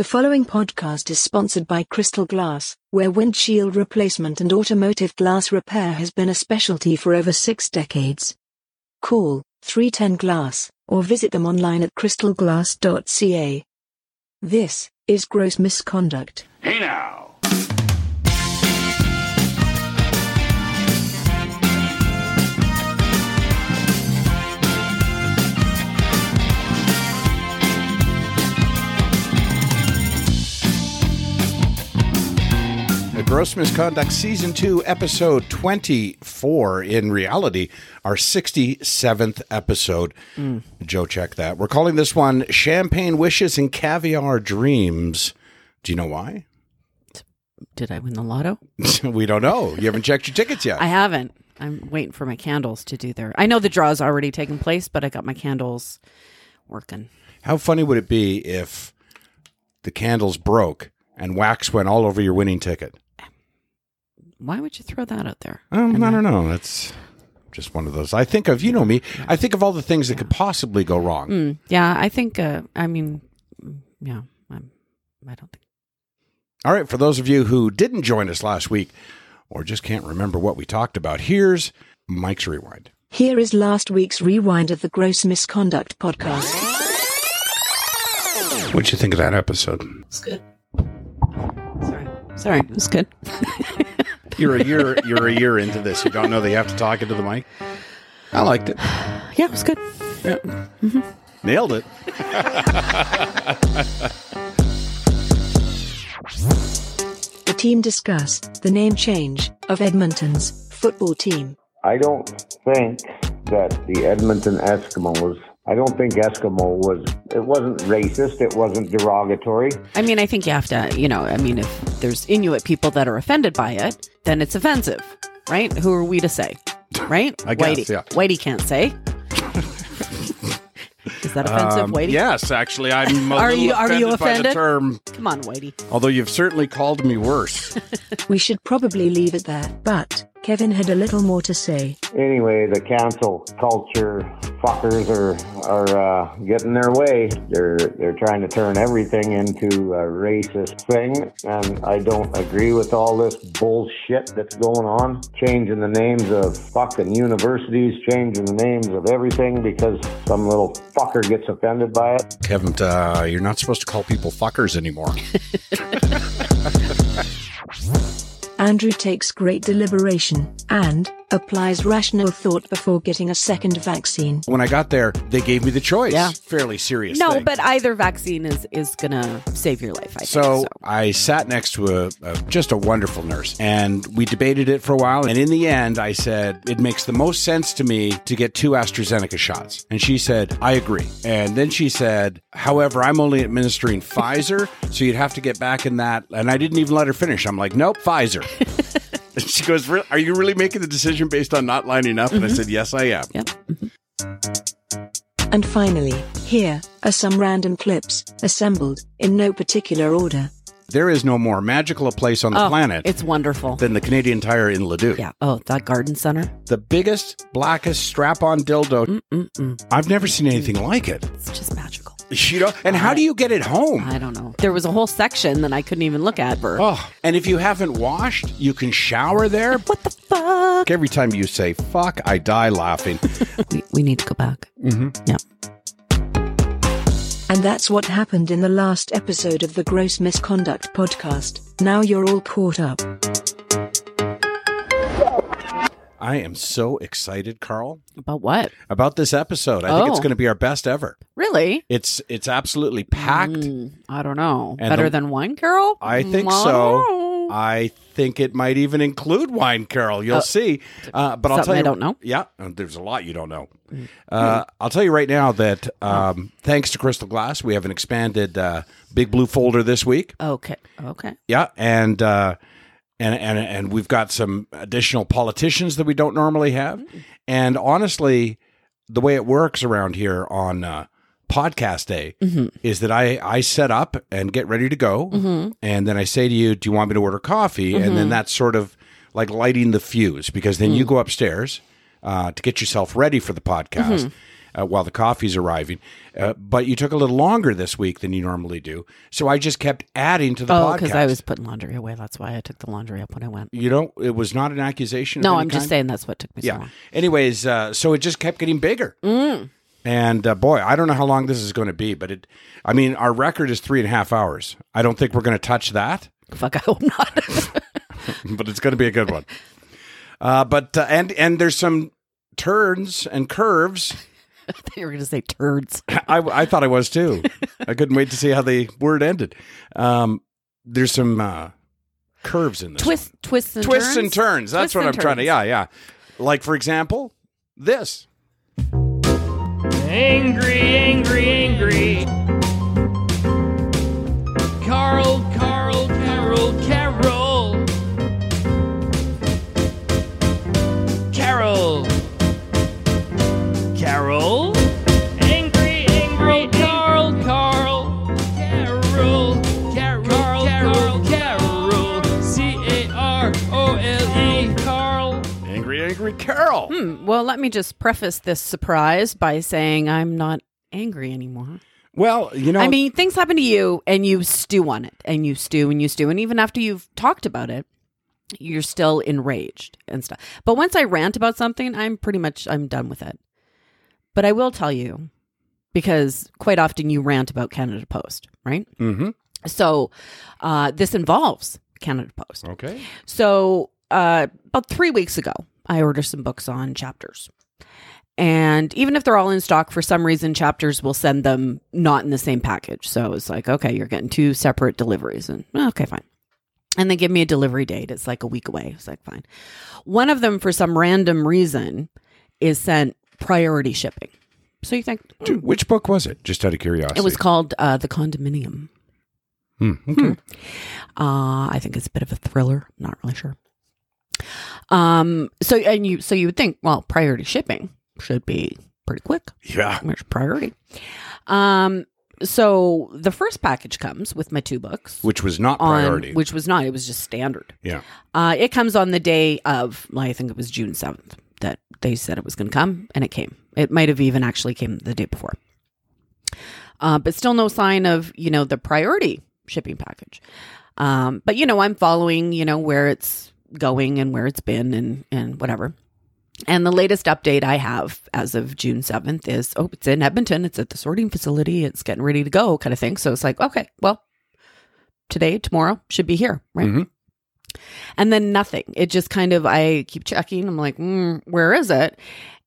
The following podcast is sponsored by Crystal Glass, where windshield replacement and automotive glass repair has been a specialty for over six decades. Call 310 Glass or visit them online at crystalglass.ca. This is gross misconduct. Hey now. Gross Misconduct Season 2, Episode 24. In reality, our 67th episode. Joe, check that. We're calling this one Champagne Wishes and Caviar Dreams. Do you know why? Did I win the lotto? we don't know. You haven't checked your tickets yet. I haven't. I'm waiting for my candles to do their. I know the draw's already taken place, but I got my candles working. How funny would it be if the candles broke and wax went all over your winning ticket? Why would you throw that out there? Um, I don't know. That's just one of those. I think of, you know me, I think of all the things that could possibly go wrong. Mm, yeah, I think. Uh, I mean, mm, yeah, I'm, I don't think. All right, for those of you who didn't join us last week or just can't remember what we talked about, here's Mike's Rewind. Here is last week's rewind of the Gross Misconduct podcast. What'd you think of that episode? It's good. Sorry, sorry, it was good. You're a year you're a year into this. You don't know that you have to talk into the mic. I liked it. Yeah, it was good. Yeah. Mm-hmm. Nailed it. The team discuss the name change of Edmonton's football team. I don't think that the Edmonton Eskimos, I don't think Eskimo was, it wasn't racist, it wasn't derogatory. I mean, I think you have to. You know, I mean, if there's Inuit people that are offended by it, then it's offensive, right? Who are we to say, right? I guess, Whitey, yeah. Whitey can't say. Is that offensive, Um, Whitey? Yes, actually, I'm. A Are little you- are you by the offended? term, Come on, Whitey. although you've certainly called me worse. We should probably leave it there, but Kevin had a little more to say. Anyway, the cancel culture fuckers are, are uh, getting their way. They're, they're trying to turn everything into a racist thing, and I don't agree with all this bullshit that's going on. Changing the names of fucking universities, changing the names of everything because some little fucker gets offended by it. Kevin, uh, you're not supposed to call people fuckers anymore. Andrew takes great deliberation and applies rational thought before getting a second vaccine. when I got there, they gave me the choice. Yeah. Fairly serious. No, thing. but either vaccine is is gonna save your life. I think. So, So, I sat next to a, a just a wonderful nurse, and we debated it for a while. And in the end, I said it makes the most sense to me to get two AstraZeneca shots. And she said, "I agree." And then she said, "However, I'm only administering Pfizer, so you'd have to get back in that." And I didn't even let her finish. I'm like, "Nope, Pfizer." and she goes, "Are you really making the decision based on not lining up?" And I mm-hmm. said, "Yes, I am." yep. Mm-hmm. And finally, here are some random clips, assembled in no particular order. There is no more magical a place on the Oh, planet it's wonderful. than the Canadian Tire in Leduc. yeah. Oh, that garden center. the biggest, blackest strap-on dildo. Mm-mm. I've never seen anything mm. like it. It's just magical. You know, and how do you get it home? I don't know. There was a whole section that I couldn't even look at. For Oh, and if you haven't washed, you can shower there. what the fuck? Every time you say "fuck," I die laughing. We, we need to go back. Mm-hmm. Yep. And that's what happened in the last episode of the Gross Misconduct podcast. Now you're all caught up. I am so excited, Carl, About what? about this episode. I think it's Oh. going to be our best ever. Really? It's it's absolutely packed. Mm, I don't know. And Better the- than Wine Carol? I think Mm, I so. I think it might even include wine, Carol. You'll see. Uh, but I'll tell you. I don't know? Yeah, uh, there's a lot you don't know. Uh, I'll tell you right now that um, thanks to Crystal Glass, we have an expanded uh, Big Blue folder this week. Okay. Okay. Yeah, and uh, and and and we've got some additional politicians that we don't normally have. And honestly, the way it works around here on uh, podcast day mm-hmm. is that I I set up and get ready to go, mm-hmm. and then I say to you, "Do you want me to order coffee?" And then mm-hmm. that's sort of like lighting the fuse because then you mm. go upstairs uh, to get yourself ready for the podcast. Uh, while the coffee's arriving. Uh, but you took a little longer this week than you normally do, so I just kept adding to the Oh, podcast. because I was putting laundry away. That's why I took the laundry up when I went. You know, it was not an accusation. No, I'm just kind? saying that's what took me so Yeah. long. Anyways, uh, so it just kept getting bigger. Mm. And uh, boy, I don't know how long this is going to be, but it. I mean, our record is three and a half hours. I don't think we're going to touch that, Fuck, I hope not. but it's going to be a good one. Uh, but uh, and and there's some turns and curves. you were going to say turds. I, I thought I was too. I couldn't wait to see how the word ended. Um, there's some uh, curves in this. Twist, twists and twists turns. and turns. That's Twists what I'm and trying to. Yeah, yeah. Like for example, this. Angry, angry, angry. Carl, Carl, Carol, Carol. Carol. Carol. Carol. Hmm, well, let me just preface this surprise by saying I'm not angry anymore. Well, you know, I mean, things happen to you and you stew on it and you stew and you stew. And even after you've talked about it, you're still enraged and stuff. But once I rant about something, I'm pretty much I'm done with it. But I will tell you because quite often you rant about Canada Post, right? Mm-hmm. So uh, this involves Canada Post. Okay. So uh, about three weeks ago, I ordered some books on chapters. And even if they're all in stock, for some reason, chapters will send them not in the same package. So it's like, okay, you're getting two separate deliveries. And okay, fine. And they give me a delivery date. It's like a week away. It's like, fine. One of them, for some random reason, is sent priority shipping. So you think, hmm, Which book was it? Just out of curiosity. it was called uh, The Condominium. Hmm, okay. Uh, I think it's a bit of a thriller. Not really sure. Um. So and you so you would think well priority shipping should be pretty quick. Yeah. There's priority. Um. So the first package comes with my two books. Which was not on- priority. which was not. It was just standard. yeah. Uh, it comes on the day of, well, I think it was June 7th that they said it was going to come, and it came. It might have even actually came the day before. Uh, but still no sign of, you know, the priority shipping package. Um, but, you know, I'm following, you know, where it's going and where it's been and, and whatever. And the latest update I have as of June 7th is, oh, it's in Edmonton. It's at the sorting facility. It's getting ready to go kind of thing. So it's like, okay, well, today, tomorrow should be here, right? Mhm. And then nothing. It just kind of, I keep checking. I'm like, mm, where is it?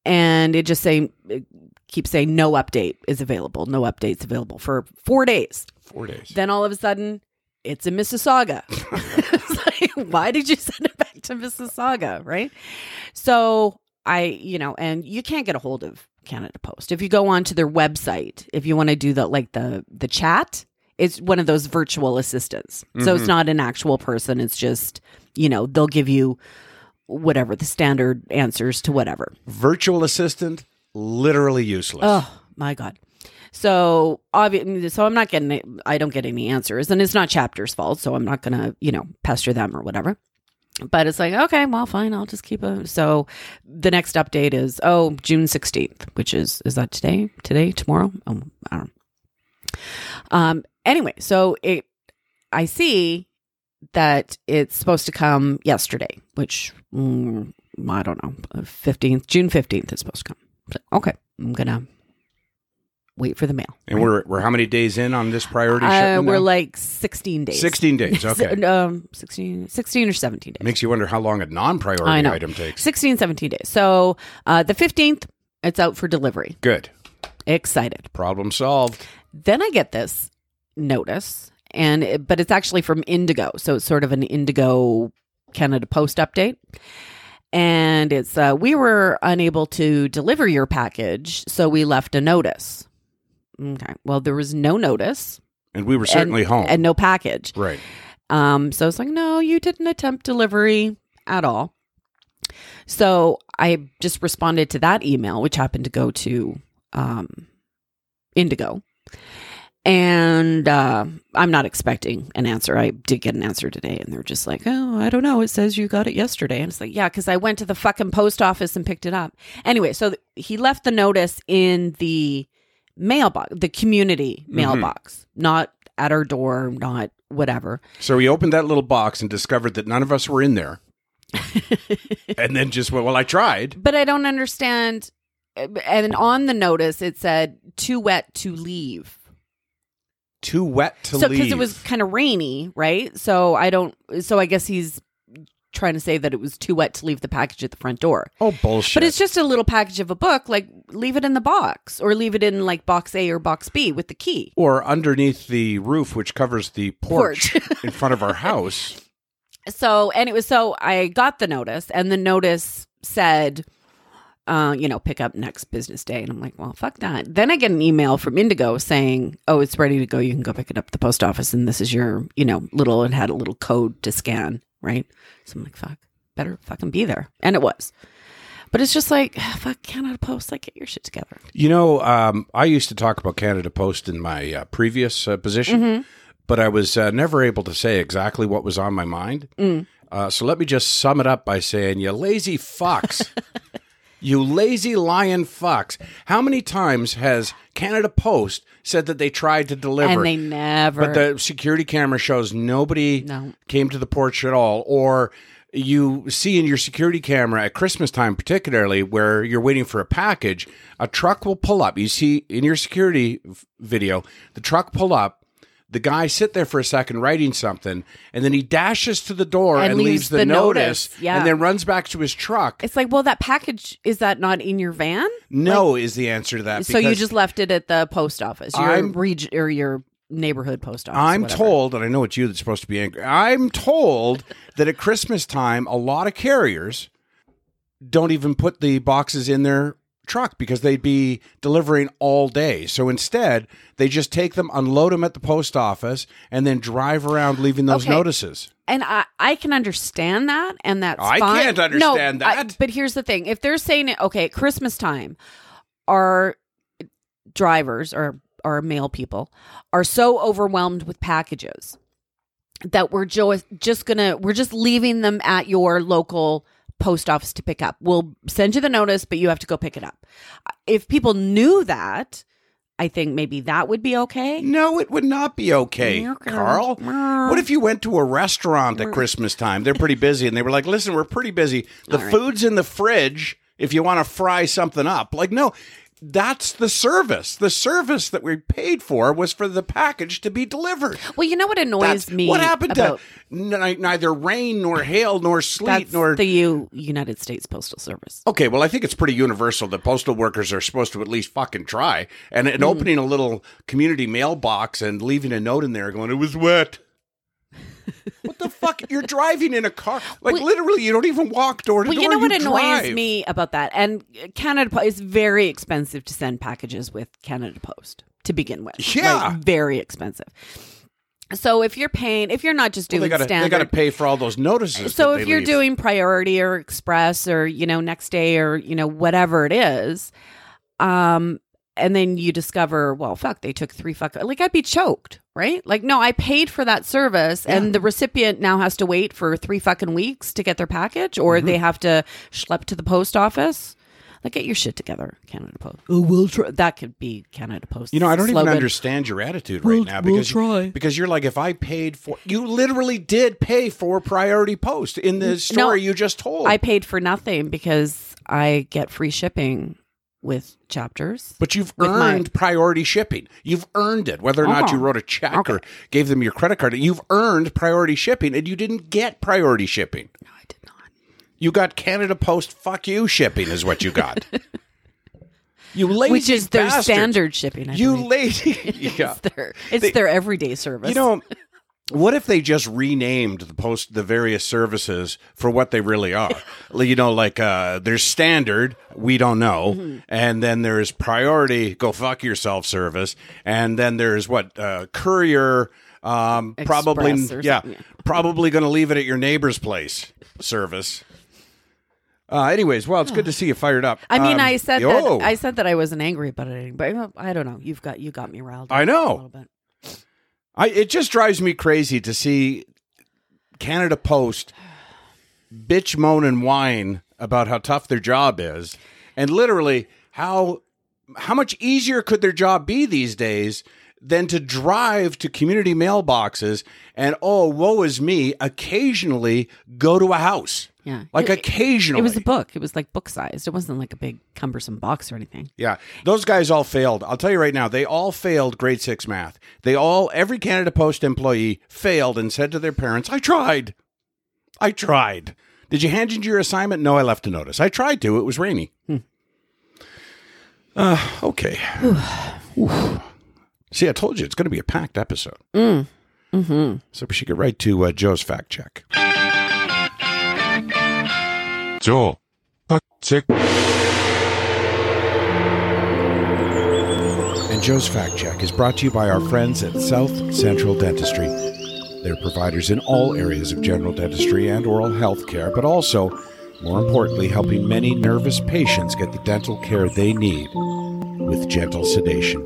And it just say, keeps saying no update is available. No updates available for four days. Four days. Then all of a sudden, it's in Mississauga. it's like, why did you send it back to Mississauga? Right. So I, you know, and you can't get a hold of Canada Post. If you go onto their website, if you want to do the like the the chat, it's one of those virtual assistants. So it's mm-hmm. not an actual person. It's just, you know, they'll give you whatever the standard answers to whatever. Virtual assistant, literally useless. Oh my god. So obviously, so I'm not getting. I don't get any answers, and it's not chapter's fault. So I'm not gonna, you know, pester them or whatever. But it's like, okay, well, fine. I'll just keep a. So the next update is oh June 16th, which is is that today? Today? Tomorrow? Oh, I don't. know. Um. Anyway, so it, I see that it's supposed to come yesterday, which mm, I don't know, fifteenth, June fifteenth is supposed to come. Okay, I'm gonna wait for the mail. and we're we're how many days in on this priority Uh, we're now? like 16 days. 16 days. Okay. um, 16, 16 or 17 days. Makes you wonder how long a non-priority item takes. 16, 17 days. So uh, the 15th, it's out for delivery. Good. Excited. Problem solved. Then I get this notice, and it, but it's actually from Indigo. So it's sort of an Indigo Canada Post update. And it's, uh, we were unable to deliver your package, so we left a notice. Okay. Well, there was no notice. And we were certainly and, home. And no package. right. Um, so it's like, no, you didn't attempt delivery at all. So I just responded to that email, which happened to go to um, Indigo. And uh, I'm not expecting an answer. I did get an answer today, and they're just like, "Oh, I don't know. It says you got it yesterday." And it's like, "Yeah, because I went to the fucking post office and picked it up." Anyway, so th- he left the notice in the mailbox, the community mm-hmm. mailbox, not at our door, not whatever. So he opened that little box and discovered that none of us were in there. and then just went, well, I tried. But I don't understand. And on the notice, it said "too wet to leave." Too wet to so leave. because it was kind of rainy, right? So I don't. So I guess he's trying to say that it was too wet to leave the package at the front door. oh bullshit. But it's just a little package of a book. Like leave it in the box, or leave it in like box A or box B with the key. or underneath the roof, which covers the porch, in front of our house. So and it was so I got the notice, and the notice said. Uh, you know, pick up next business day. And I'm like, well, fuck that. Then I get an email from Indigo saying, oh, it's ready to go. You can go pick it up at the post office. And this is your, you know, little, it had a little code to scan, right? So I'm like, fuck, better fucking be there. And it was. But it's just like, fuck Canada Post, like, get your shit together. You know, um, I used to talk about Canada Post in my uh, previous uh, position, but I was uh, never able to say exactly what was on my mind. Uh, so let me just sum it up by saying, you lazy fucks. you lazy lion fucks. How many times has Canada Post said that they tried to deliver? And they never. But the security camera shows nobody No. came to the porch at all. Or you see in your security camera at Christmas time, particularly where you're waiting for a package, a truck will pull up. You see in your security video, the truck pull up. The guy sit there for a second writing something, and then he dashes to the door And and, leaves leaves the, the notice, notice, yeah. and then runs back to his truck. it's like, well, that package, is that not in your van? no, is the answer to that. so you just left it at the post office, your region or your neighborhood post office. I'm told, and I know it's you that's supposed to be angry. I'm told that at Christmas time, a lot of carriers don't even put the boxes in their truck because they'd be delivering all day. So instead, they just take them, unload them at the post office, and then drive around leaving those Okay. notices. And I, I can understand that, and that's I fine. can't understand No, I- that. but here's the thing: if they're saying it, okay, at Christmas time, our drivers or our male people are so overwhelmed with packages that we're jo- just gonna we're just leaving them at your local post office to pick up. We'll send you the notice, but you have to go pick it up. If people knew that, I think maybe that would be okay. No, it would not be okay, Okay. Carl. What if you went to a restaurant at Christmas time? They're pretty busy, and they were like, "Listen, we're pretty busy. The All right. food's in the fridge. If you want to fry something up, like no." That's the service. The service that we paid for was for the package to be delivered. Well, you know what annoys That's me what happened to ni- neither rain nor hail nor sleet nor the U- United States Postal Service. Okay, well, I think it's pretty universal that postal workers are supposed to at least fucking try. And, and mm. opening a little community mailbox and leaving a note in there going, it was wet. fuck? You're driving in a car. Like, Well- literally, you don't even walk door to door. Well, door. you know what annoys drive. me about that, and Canada Post is very expensive to send packages with Canada Post to begin with. Yeah. Like, very expensive. So if you're paying, if you're not just Well, doing they gotta, standard, they got to pay for all those notices. so if you're leave. doing priority or express or you know next day or you know whatever it is um and then you discover well fuck they took three fuck like i'd be choked right like no i paid for that service and the recipient now has to wait for three fucking weeks to get their package or Mm-hmm. they have to schlep to the post office like get your shit together canada post oh we'll try that could be canada post You know, I don't even understand your attitude right now because try. because you're like, if I paid for, you literally did pay for priority post in the story you just told. i paid for nothing because i get free shipping with chapters But you've with my- earned priority shipping. You've earned it. Whether or not you Oh, wrote a check or gave them your credit card, you've earned priority shipping and you didn't get priority shipping. no i did not You got Canada Post fuck you shipping is what you got. you lazy which is their standard shipping. I You believe. lazy. yeah. It's their it's They- their everyday service. You know, what if they just renamed the post the various services for what they really are? you know, like uh there's standard, we don't know, Mm-hmm. and then there's priority, go fuck yourself service, and then there's what uh courier um probably Express yeah, yeah. probably going to leave it at your neighbor's place service. Uh, anyways, well, it's good to see you fired up. I mean, Um, I said oh, that I said that I wasn't angry about it, but I don't know. You've got you got me riled. I know. I it just drives me crazy to see Canada Post bitch, moan, and whine about how tough their job is, and literally how how much easier could their job be these days than to drive to community mailboxes and oh woe is me occasionally go to a house Yeah, like It- occasionally It was a book. It was like book sized. It wasn't like a big cumbersome box or anything. Yeah, those guys all failed. I'll tell you right now, they all failed grade six math. They all, every Canada Post employee failed and said to their parents, I tried. I tried. Did you hand in your assignment? No, I left a notice. I tried to. It was rainy. Uh, okay. See, I told you it's going to be a packed episode. Mm-hmm. So we should get right to uh, Joe's fact check. 超ファクチェック And Joe's Fact Check is brought to you by our friends at South Central Dentistry. They're providers in all areas of general dentistry and oral health care, but also, more importantly, helping many nervous patients get the dental care they need with gentle sedation.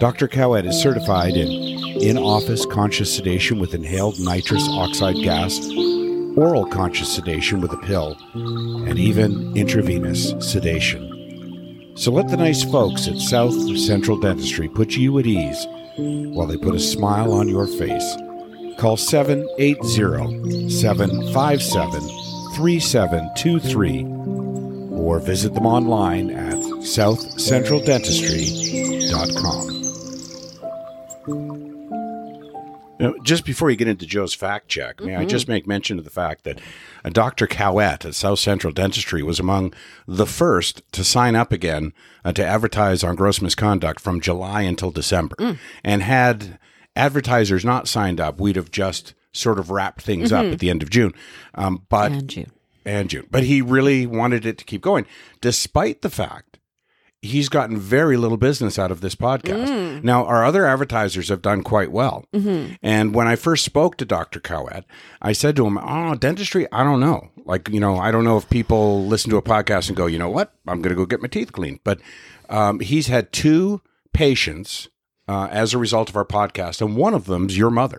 Dr. Cowett is certified in in office conscious sedation with inhaled nitrous oxide gas, oral conscious sedation with a pill, and even intravenous sedation. So let the nice folks at South Central Dentistry put you at ease while they put a smile on your face. Call 780 757 3723 or visit them online at southcentraldentistry.com. Now, just before you get into Joe's fact check, may I just make mention of the fact that uh, Dr. Cowett at South Central Dentistry was among the first to sign up again uh, to advertise on gross misconduct from July until December. And had advertisers not signed up, we'd have just sort of wrapped things up at the end of June. Um, but And you. and June. But he really wanted it to keep going, despite the fact he's gotten very little business out of this podcast. Now, our other advertisers have done quite well. And when I first spoke to Dr. Cowett, I said to him, Oh, dentistry, I don't know. Like, you know, I don't know if people listen to a podcast and go, you know what? I'm going to go get my teeth cleaned. But um, he's had two patients. Uh, as a result of our podcast, and one of them's your mother.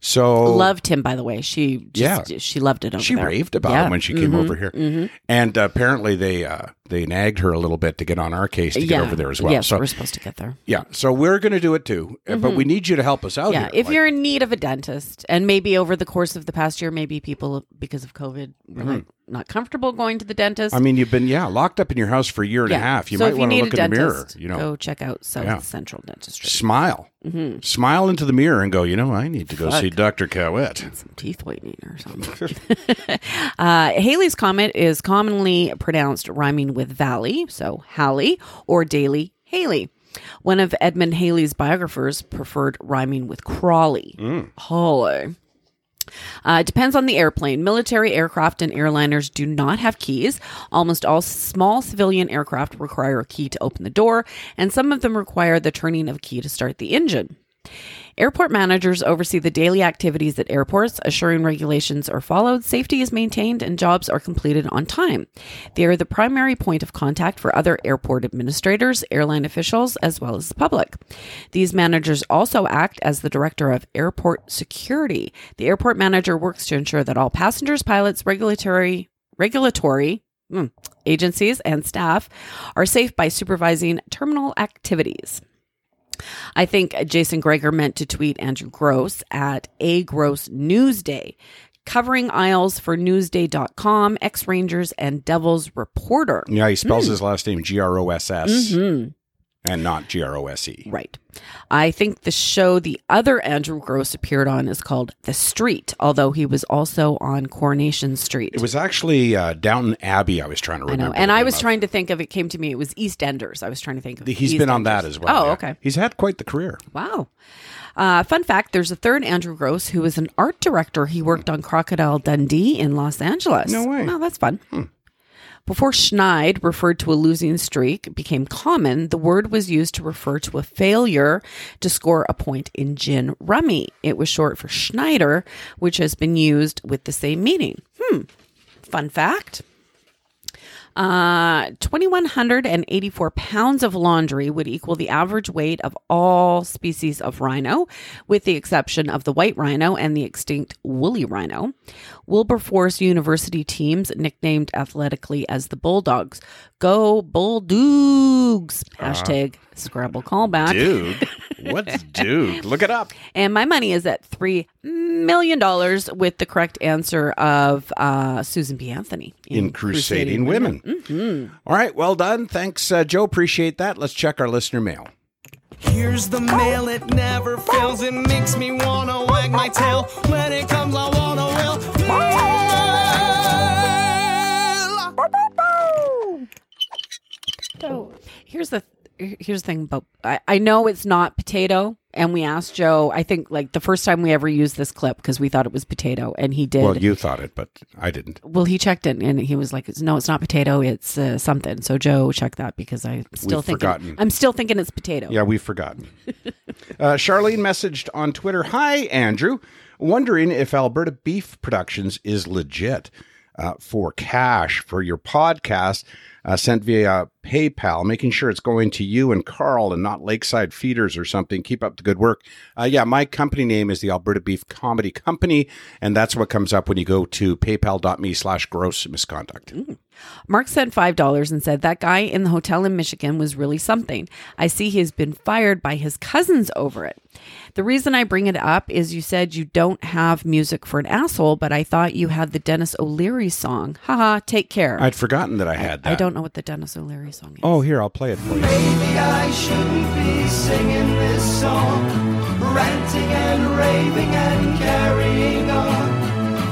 So Loved him, by the way. She just, Yeah. she loved it over she there. raved about Yeah. him when she came Mhm. over here, and uh, apparently they uh, they nagged her a little bit to get on our case to get over there as well. Yes, so we're supposed to get there. yeah, so we're going to do it too, uh, but we need you to help us out. Yeah, here. if Like, you're in need of a dentist, and maybe over the course of the past year, maybe people because of COVID were like not comfortable going to the dentist. Mm-hmm. I mean, you've been yeah locked up in your house for a year and a half. You so might want to look a in the mirror. You know, go check out South Yeah. Central Dentistry. smile, smile into the mirror, and go. You know, I need to go Fuck. see Doctor Cowett. Some teeth whitening or something. uh, Halley's Comet is commonly pronounced rhyming with Valley, so Halley, or Daily Haley. One of Edmund Halley's biographers preferred rhyming with Crawley. Halley. Uh, it depends on the airplane. Military aircraft and airliners do not have keys. Almost all small civilian aircraft require a key to open the door, and some of them require the turning of a key to start the engine. Airport managers oversee the daily activities at airports, assuring regulations are followed, safety is maintained, and jobs are completed on time. They are the primary point of contact for other airport administrators, airline officials, as well as the public. These managers also act as the director of airport security. The airport manager works to ensure that all passengers, pilots, regulatory regulatory hmm, agencies, and staff are safe by supervising terminal activities. I think Jason Greger meant to tweet Andrew Gross at A Gross Newsday, covering aisles for Newsday.com, X Rangers, and Devil's Reporter. Yeah, he spells Hmm. his last name G R O S S Mm-hmm. And not G R O S E. Right. I think the show the other Andrew Gross appeared on is called The Street, although he was also on Coronation Street. It was actually uh, Downton Abbey. I was trying to I remember. know. And I was of. trying to think of it came to me. It was EastEnders. I was trying to think of He's been on that as well. Oh, yeah. okay. He's had quite the career. Wow. Uh, fun fact there's a third Andrew Gross who was an art director. He worked on Crocodile Dundee in Los Angeles. No way. Oh, that's fun. Before Schneid referred to a losing streak became common, the word was used to refer to a failure to score a point in gin rummy. It was short for Schneider, which has been used with the same meaning. Hmm. Fun fact. Uh, 2,184 pounds of laundry would equal the average weight of all species of rhino, with the exception of the white rhino and the extinct woolly rhino. Wilberforce University teams, nicknamed athletically as the Bulldogs, go Bulldogs! Hashtag Scrabble callback. Dude, what's dude? Look it up. And my money is at $3 million with the correct answer of uh, Susan B. Anthony In Crusading, Women. All right, well done. Thanks, uh, Joe. Appreciate that. Let's check our listener mail. Here's the mail, it never fails. It makes me wanna wag my tail. When it comes, I wanna will. Mail. Here's the here's the thing about I, I know it's not potato and we asked joe i think like the first time we ever used this clip because we thought it was potato and he did Well, you thought it, but I didn't. well he checked it and he was like no it's not potato it's uh, something so joe check that because i'm still We've thinking forgotten. i'm still thinking it's potato Yeah, we've forgotten. uh, Charlene messaged on Twitter Hi, Andrew. Wondering if Alberta Beef Productions is legit uh, for cash for your podcast uh, sent via PayPal, making sure it's going to you and Carl and not Lakeside Feeders or something. Keep up the good work. Uh, yeah, my company name is the Alberta Beef Comedy Company, and that's what comes up when you go to paypal.me slash gross misconduct. Mark sent $5 and said, That guy in the hotel in Michigan was really something. I see he's been fired by his cousins over it. The reason I bring it up is you said you don't have music for an asshole, but I thought you had the Dennis O'Leary song. Haha, take care. I'd forgotten that I had that. I don't know what the Dennis O'Leary song is. Oh, here, I'll play it for you. Maybe I shouldn't be singing this song, ranting and raving and carrying on.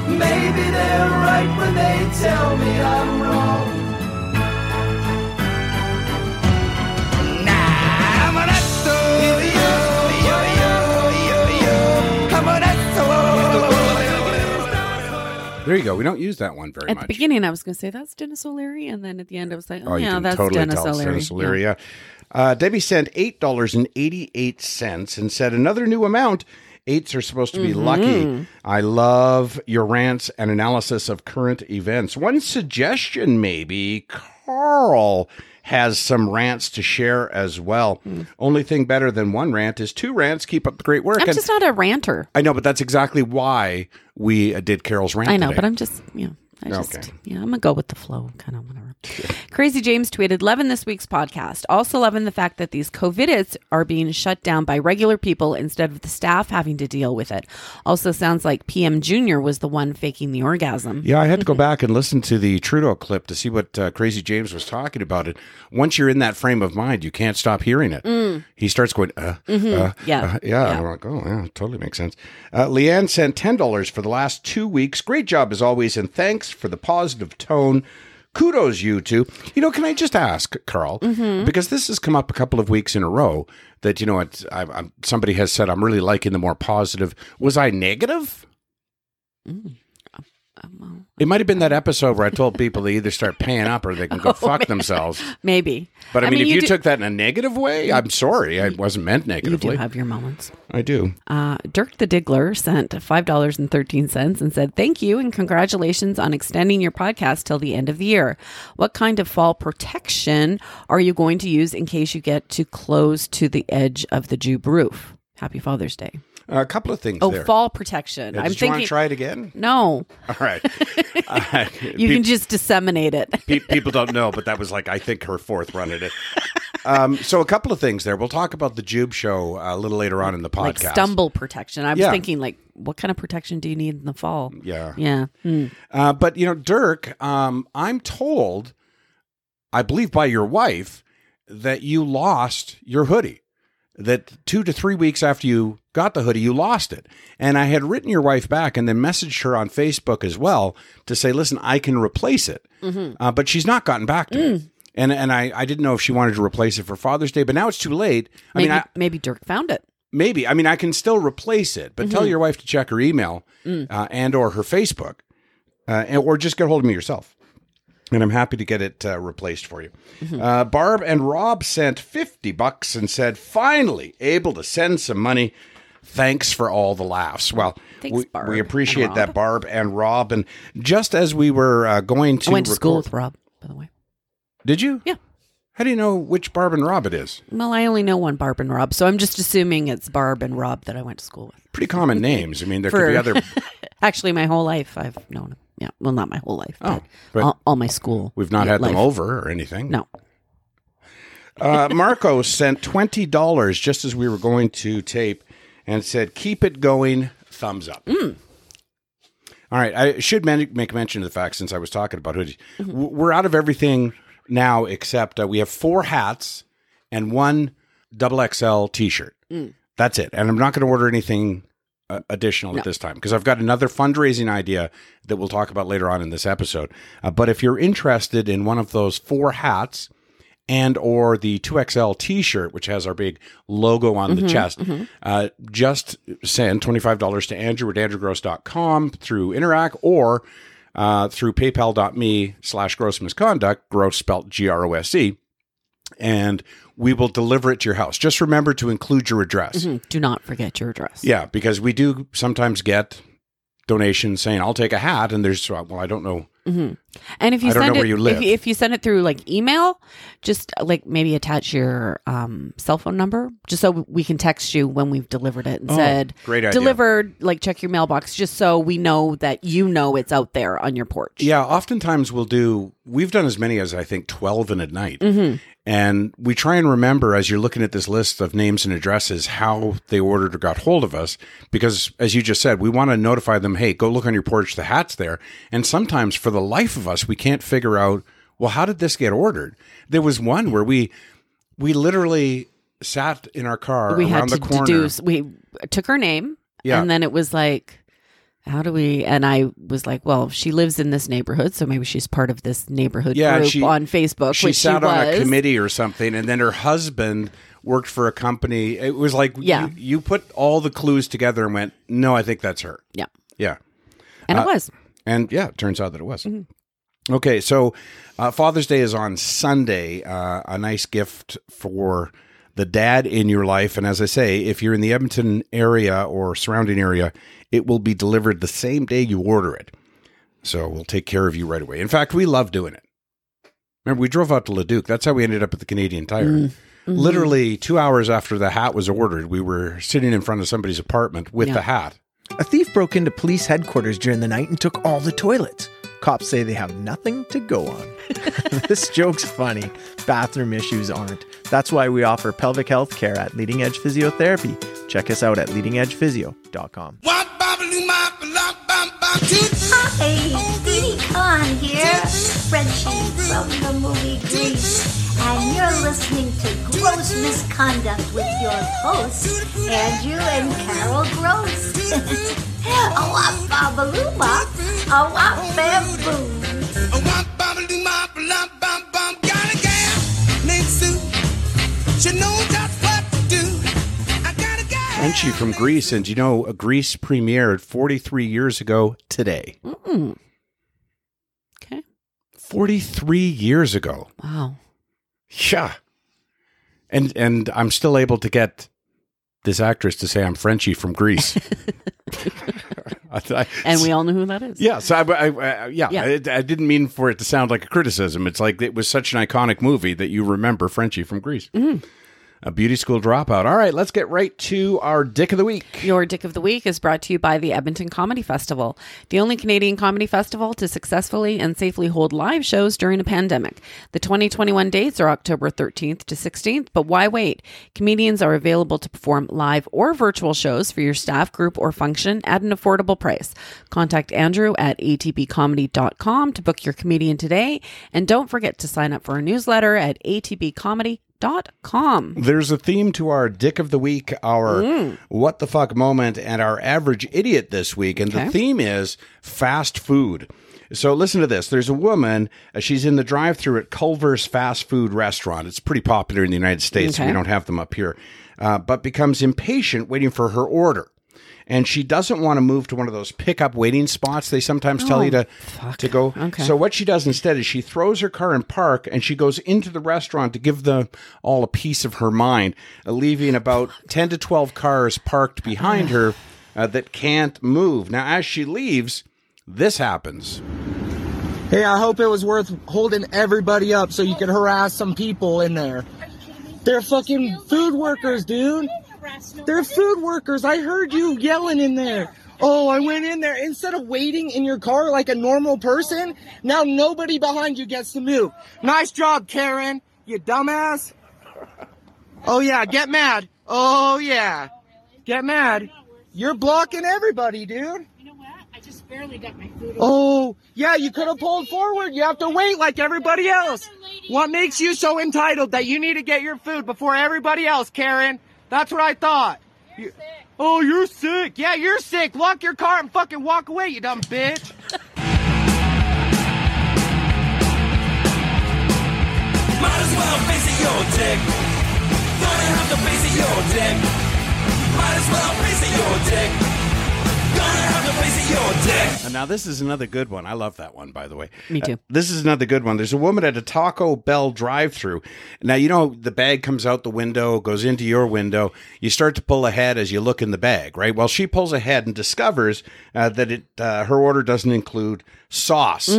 Maybe they're right when they tell me I'm wrong. Nah, I'm an asshole. Yo, yo, yo, yo, yo. I'm an asshole. There you go. We don't use that one very At much. At the beginning, I was going to say that's Dennis O'Leary, and then at the end, I was like, oh, Oh, yeah, that's totally Dennis O'Leary. Dennis O'Leary. Yeah. Uh, Debbie sent eight dollars and eighty-eight cents and said another new amount. Eights are supposed to be Mm-hmm. lucky. I love your rants and analysis of current events. One suggestion, maybe Carl has some rants to share as well. Only thing better than one rant is two rants. Keep up the great work. I'm And just not a ranter. I know, but that's exactly why we uh, did Carol's rant. I know, today. but I'm just, you know, I just, yeah, I'm gonna go with the flow, kind of whatever. Crazy James tweeted, loving this week's podcast. Also loving the fact that these COVIDs are being shut down by regular people instead of the staff having to deal with it. Also sounds like PM Junior was the one faking the orgasm. Yeah, I had to go back and listen to the Trudeau clip to see what uh, Crazy James was talking about. It once you're in that frame of mind, you can't stop hearing it. He starts going, uh, uh, Mm. Yeah. uh, yeah. Yeah. I'm like, oh, yeah, totally makes sense. Uh, Leanne sent ten dollars for the last two weeks. Great job as always, and thanks for the positive tone. Kudos, you two. You know, can I just ask, Carl, Mm-hmm. because this has come up a couple of weeks in a row that you know, I, I'm, somebody has said I'm really liking the more positive. Was I negative? It might have been that episode where I told people they either start paying up or they can go fuck themselves. Maybe. But I, mean, if you, do, took that in a negative way, I'm sorry. I wasn't meant negatively. you do have your moments. I do. Uh, Dirk the Diggler sent $5.13 and said, Thank you and congratulations on extending your podcast till the end of the year. What kind of fall protection are you going to use in case you get too close to the edge of the jube roof? Happy Father's Day. A couple of things Oh, there. fall protection. Yeah, I'm did you want thinking. to try it again? no, All right. Uh, you can just disseminate it. pe- people don't know, but that was like, I think, her fourth run at it. Um, so, a couple of things there. We'll talk about the Jube show uh, a little later on in the podcast. Like stumble protection. I was Yeah. thinking, like, what kind of protection do you need in the fall? Yeah. Yeah. Hmm. Uh, but you know, Dirk, um, I'm told, I believe by your wife, that you lost your hoodie. That two to three weeks after you got the hoodie, you lost it. And I had written your wife back and then messaged her on Facebook as well to say, listen, I can replace it. Uh, but she's not gotten back to me. And, and I, I didn't know if she wanted to replace it for Father's Day, but now it's too late. I Maybe, mean, I, maybe Dirk found it. maybe i mean i can still replace it but tell your wife to check her email uh, and or her facebook uh, and, or just get hold of me yourself and i'm happy to get it uh, replaced for you uh, barb and rob sent 50 bucks and said finally able to send some money thanks for all the laughs well Thanks, we, we appreciate that barb and rob and just as we were uh, going to I went to school with Rob, by the way. Did you? Yeah. How do you know which Barb and Rob it is? Well, I only know one Barb and Rob, so I'm just assuming it's Barb and Rob that I went to school with. Pretty common names. I mean, there For- could be other. Actually, my whole life I've known them. Yeah, well, not my whole life. Oh, but, but all, all my school. We've not had life. them over or anything. No. Uh, Marco sent twenty dollars just as we were going to tape, and said, "Keep it going, thumbs up." Mm. All right, I should make mention of the fact since I was talking about hoodies, Mm-hmm. We're out of everything now except uh, we have four hats and one double XL T-shirt. Mm. That's it, and I'm not going to order anything uh, additional at this time because I've got another fundraising idea that we'll talk about later on in this episode. Uh, but if you're interested in one of those four hats and or the 2XL t-shirt which has our big logo on the chest. uh, just send $25 to andrew at andrewgross.com through interact or uh, through paypal.me slash gross misconduct gross spelt g-r-o-s-e and we will deliver it to your house. Just remember to include your address. Mm, Do not forget your address. yeah because we do sometimes get donations saying i'll take a hat and there's well i don't know And if you send it, you. If, you, if you send it through like email, just like maybe attach your um, cell phone number, just so we can text you when we've delivered it and said Oh, great idea. delivered. Like check your mailbox, just so we know that you know it's out there on your porch. Yeah, oftentimes we'll do. We've done as many as I think twelve in a night, Mm-hmm. and we try and remember as you're looking at this list of names and addresses how they ordered or got hold of us. Because as you just said, we want to notify them. Hey, go look on your porch. The hat's there. And sometimes, for the life of us, we can't figure out. Well, how did this get ordered? There was one where we we literally sat in our car we had around to the corner. deduce. We took her name, Yeah. and then it was like. How do we? And I was like, well, she lives in this neighborhood, so maybe she's part of this neighborhood Yeah, group she- on Facebook. she sat she on a committee or something, and then her husband worked for a company. It was like Yeah. you, you put all the clues together and went, "No, I think that's her." Yeah, Yeah, and Uh, it was. and yeah, it turns out that it was. Mm-hmm. Okay, so uh, Father's Day is on Sunday. Uh, a nice gift for the dad in your life, and as I say, if you're in the Edmonton area or surrounding area, it will be delivered the same day you order it. So we'll take care of you right away. In fact, we love doing it. Remember, we drove out to Leduc. That's how we ended up at the Canadian Tire. Mm-hmm. Literally two hours after the hat was ordered, we were sitting in front of somebody's apartment with Yeah. the hat. A thief broke into police headquarters during the night and took all the toilets. Cops say they have nothing to go on. this joke's funny. Bathroom issues aren't. That's why we offer pelvic health care at Leading Edge Physiotherapy. Check us out at leadingedgephysio.com. Hi, Didi Conn here, Frenchie from the movie Grease, and you're listening to Gross Misconduct with your hosts, Andrew and Carol Gross. a wop babaluma, blam bam bam, got a gal named Sue. She knows wop bamboo. Frenchie from Grease, and you know, Grease premiered 43 years ago today. Mm. Okay. 43 years ago. Wow. Yeah. And and I'm still able to get this actress to say I'm Frenchie from Grease. I- I- And we all know who that is. Yeah, so I, yeah, Yeah. I, I didn't mean for it to sound like a criticism. It's like it was such an iconic movie that you remember Frenchie from Grease. Mm-hmm. A beauty school dropout. All right, let's get right to our dick of the week. Your Dick of the Week is brought to you by the Edmonton Comedy Festival, the only Canadian comedy festival to successfully and safely hold live shows during a pandemic. The 2021 dates are October 13th to 16th, but why wait? Comedians are available to perform live or virtual shows for your staff, group, or function at an affordable price. Contact Andrew at atbcomedy.com to book your comedian today, and don't forget to sign up for our newsletter at atbcomedy.com. There's a theme to our dick of the week, our Mm. what the fuck moment, and our average idiot this week. And Okay. the theme is fast food. So listen to this. There's a woman. Uh, she's in the drive-through at Culver's fast food restaurant. It's pretty popular in the United States. Okay. We don't have them up here, uh, but becomes impatient waiting for her order. And she doesn't want to move to one of those pickup waiting spots they sometimes tell you to to go. Oh, Okay. So what she does instead is she throws her car in park and she goes into the restaurant to give them all a piece of her mind, uh, leaving about ten to twelve cars parked behind her uh, that can't move. Now, as she leaves, this happens. Hey, I hope it was worth holding everybody up so you could harass some people in there. They're fucking food workers, dude. They're food workers. I heard you yelling in there. Oh, I went in there. Instead of waiting in your car like a normal oh, person, now nobody behind you gets to move. Nice job, Karen. You dumbass. Oh, yeah, get mad. Oh, yeah. Oh, get mad. You're blocking everybody, dude. You know what? I just barely got my food. Oh, yeah, you could have pulled forward. You have to wait like everybody else. What makes you so entitled that you need to get your food before everybody else, Karen? That's what I thought. You- oh, you're sick. Yeah, you're sick. Lock your car and fucking walk away, you dumb bitch. Might as well face it, your dick. Gonna have to face it, your dick. Might as well face it, your dick. And now this is another good one. I love that one, by the way. Me too. Uh, this is another good one. There's a woman at a Taco Bell drive-through. Now you know the bag comes out the window, goes into your window. You start to pull ahead as you look in the bag, right? Well, she pulls ahead and discovers uh, that it uh, her order doesn't include sauce.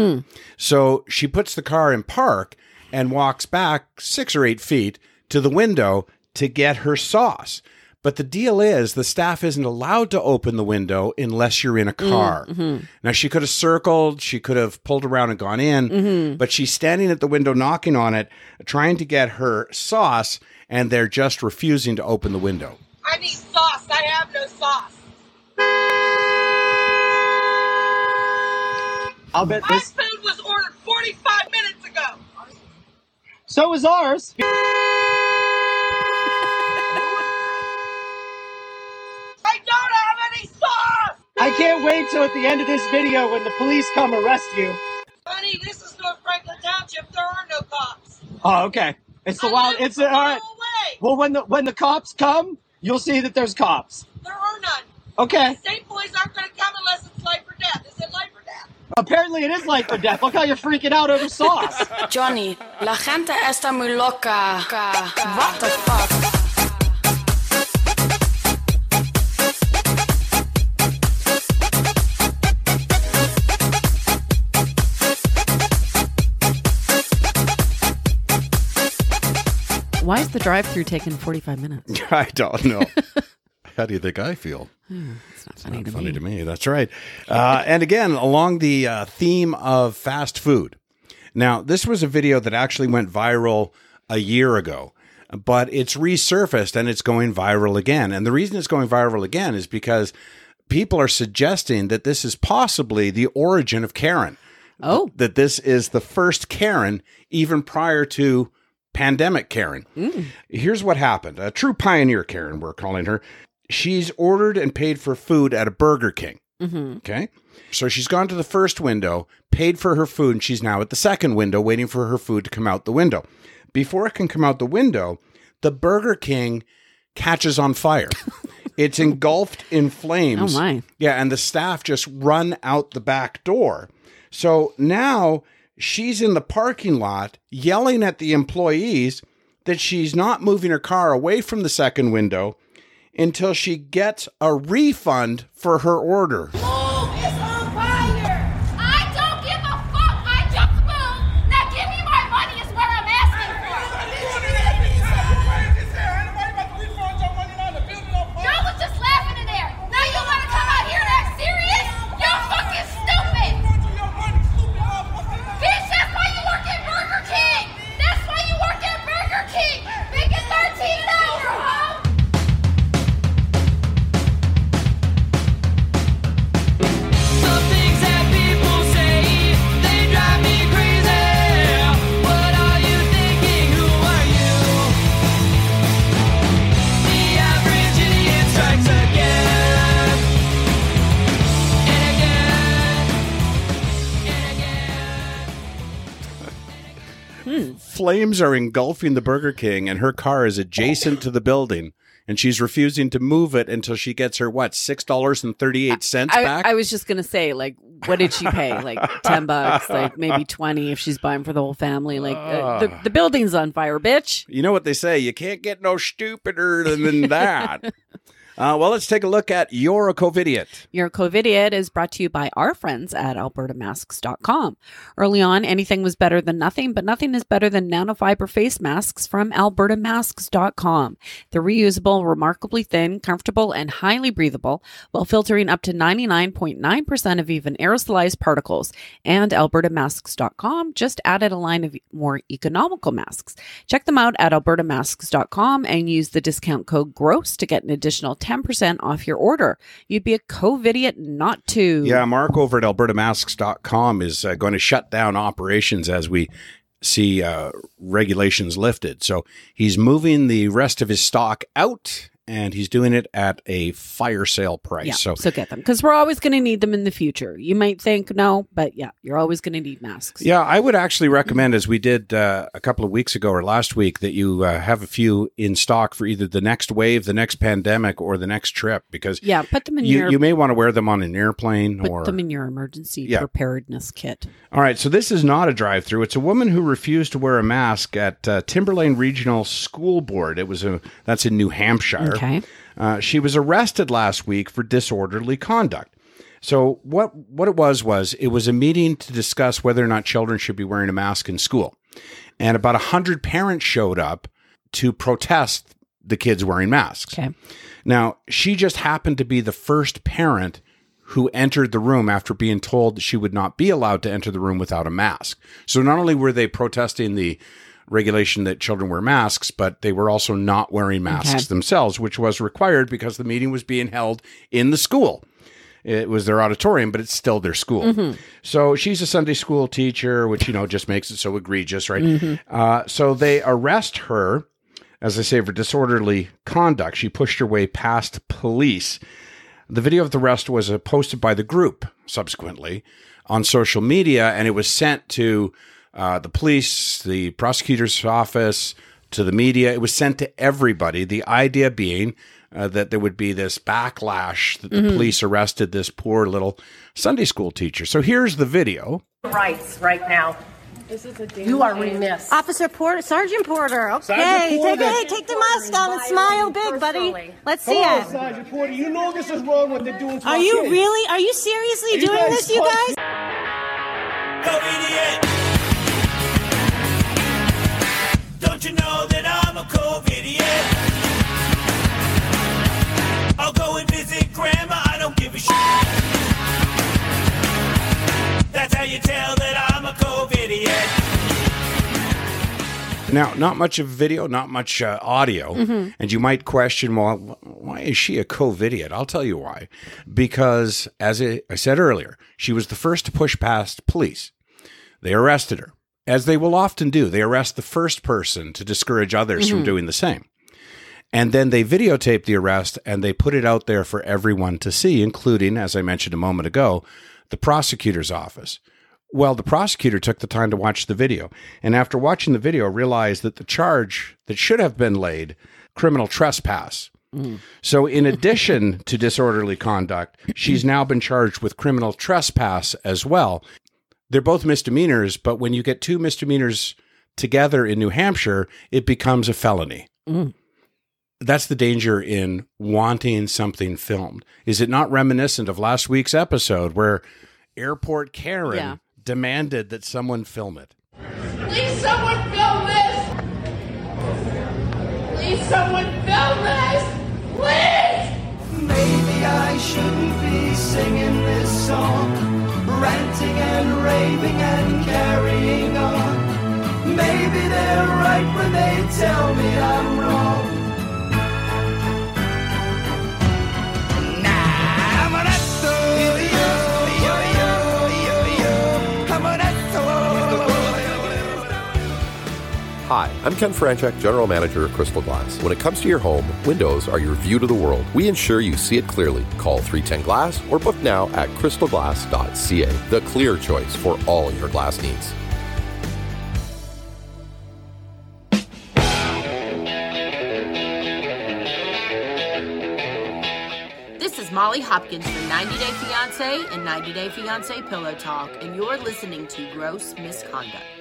So she puts the car in park and walks back six or eight feet to the window to get her sauce. But the deal is, the staff isn't allowed to open the window unless you're in a mm, car. Mm-hmm. Now, she could have circled, she could have pulled around and gone in, mm-hmm. but she's standing at the window knocking on it, trying to get her sauce, and they're just refusing to open the window. I need sauce. I have no sauce. I'll bet My this. food was ordered 45 minutes ago. So is ours. I can't wait till at the end of this video when the police come arrest you. Honey, this is North Franklin Township. There are no cops. Oh, okay. It's the I wild. It's the, all right. away. Well, when the when the cops come, you'll see that there's cops. There are none. Okay. The State police aren't going to come unless it's life or death. Is it life or death? Apparently, it is life or death. Look how you're freaking out over sauce. Johnny, la gente está muy loca. What the fuck? Why is the drive-through taking 45 minutes? I don't know. How do you think I feel? It's not funny to Funny me. to me. That's right. Uh, and again, along the uh, theme of fast food. Now, this was a video that actually went viral a year ago, but it's resurfaced and it's going viral again. And the reason it's going viral again is because people are suggesting that this is possibly the origin of Karen. Oh. That this is the first Karen, even prior to pandemic Karen. Here's what happened. A true pioneer Karen, we're calling her. She's ordered and paid for food at a Burger King. Mm-hmm. Okay. So she's gone to the first window, paid for her food, and she's now at the second window waiting for her food to come out the window. Before it can come out the window, the Burger King catches on fire. it's engulfed in flames. Oh, my. Yeah, and the staff just run out the back door. So now she's in the parking lot yelling at the employees that she's not moving her car away from the second window until she gets a refund for her order. Flames are engulfing the Burger King, and her car is adjacent to the building. And she's refusing to move it until she gets her what six dollars and thirty eight cents I, back. I was just gonna say, like, what did she pay? Like ten bucks, like maybe twenty if she's buying for the whole family. Like uh, the the building's on fire, bitch. You know what they say? You can't get no stupider than that. Uh, well, let's take a look at You're a COVIDiot. Your COVIDiot is brought to you by our friends at albertamasks.com. Early on, anything was better than nothing, but nothing is better than nanofiber face masks from albertamasks.com. They're reusable, remarkably thin, comfortable, and highly breathable, while filtering up to 99.9% of even aerosolized particles. And albertamasks.com just added a line of more economical masks. Check them out at albertamasks.com and use the discount code GROSS to get an additional 10% off your order. You'd be a COVIDiot not to. Yeah, Mark over at albertamasks.com is uh, going to shut down operations as we see uh, regulations lifted. So he's moving the rest of his stock out and he's doing it at a fire sale price. Yeah, so so, get them because we're always going to need them in the future. You might think no, but yeah, you're always going to need masks. Yeah, I would actually recommend, as we did uh, a couple of weeks ago or last week, that you uh, have a few in stock for either the next wave, the next pandemic, or the next trip, because Yeah, put them in you, your you may want to wear them on an airplane or put or. them in your emergency Yeah. preparedness kit. All right, so this is not a drive-through. It's a woman who refused to wear a mask at uh, Timberlane Regional School Board. It was a that's in New Hampshire. Okay. Uh, she was arrested last week for disorderly conduct. So what what it was was it was a meeting to discuss whether or not children should be wearing a mask in school, and about a hundred parents showed up to protest the kids wearing masks. Okay. Now she just happened to be the first parent who entered the room after being told that she would not be allowed to enter the room without a mask. So not only were they protesting the regulation that children wear masks, but they were also not wearing masks Okay. themselves, which was required because the meeting was being held in the school. It was their auditorium, but it's still their school. Mhm. So she's a Sunday school teacher, which you know just makes it so egregious, right? Uh, so they arrest her, as I say, for disorderly conduct. She pushed her way past police. The video of the arrest was uh, posted by the group subsequently on social media, and it was sent to uh, the police, the prosecutor's office, to the media. It was sent to everybody. The idea being uh, that there would be this backlash that the Mhm. police arrested this poor little Sunday school teacher. So here's the video. rights right now. This is a You are remiss. Officer Porter, Sergeant Porter. Okay, Sergeant Porter. take it. Take the mask down and smile big, buddy. Let's see Come on, it. Sergeant Porter, you know this is wrong what they're doing to Are you kids. really? Are you seriously Are doing guys this, you fuck- guys? Don't you know that I'm a COVIDiot? I'll go and visit grandma, I don't give a shit. That's how you tell that I'm a COVIDiot. Now, not much of video, not much uh, audio. Mhm. And you might question, well, why is she a COVIDiot? I'll tell you why. Because, as I I said earlier, she was the first to push past police. They arrested her, as they will often do. They arrest the first person to discourage others from Mhm. doing the same. And then they videotape the arrest and they put it out there for everyone to see, including, as I mentioned a moment ago, the prosecutor's office. Well, the prosecutor took the time to watch the video, and after watching the video, realized that the charge that should have been laid, criminal trespass. So, in addition to disorderly conduct, she's now been charged with criminal trespass as well. They're both misdemeanors, but when you get two misdemeanors together in New Hampshire, it becomes a felony. Mm. That's the danger in wanting something filmed. Is it not reminiscent of last week's episode where Airport Karen Yeah. demanded that someone film it? Please, someone film this! Please, someone film this! Please! Maybe I shouldn't be singing this song, ranting and raving and carrying on. Maybe they're right when they tell me I'm wrong. Hi, I'm Ken Franchek, General Manager of Crystal Glass. When it comes to your home, windows are your view to the world. We ensure you see it clearly. Call 310 Glass or book now at crystalglass.ca, the clear choice for all your glass needs. This is Molly Hopkins from 90 Day Fiance and 90 Day Fiance Pillow Talk, and you're listening to Gross Misconduct.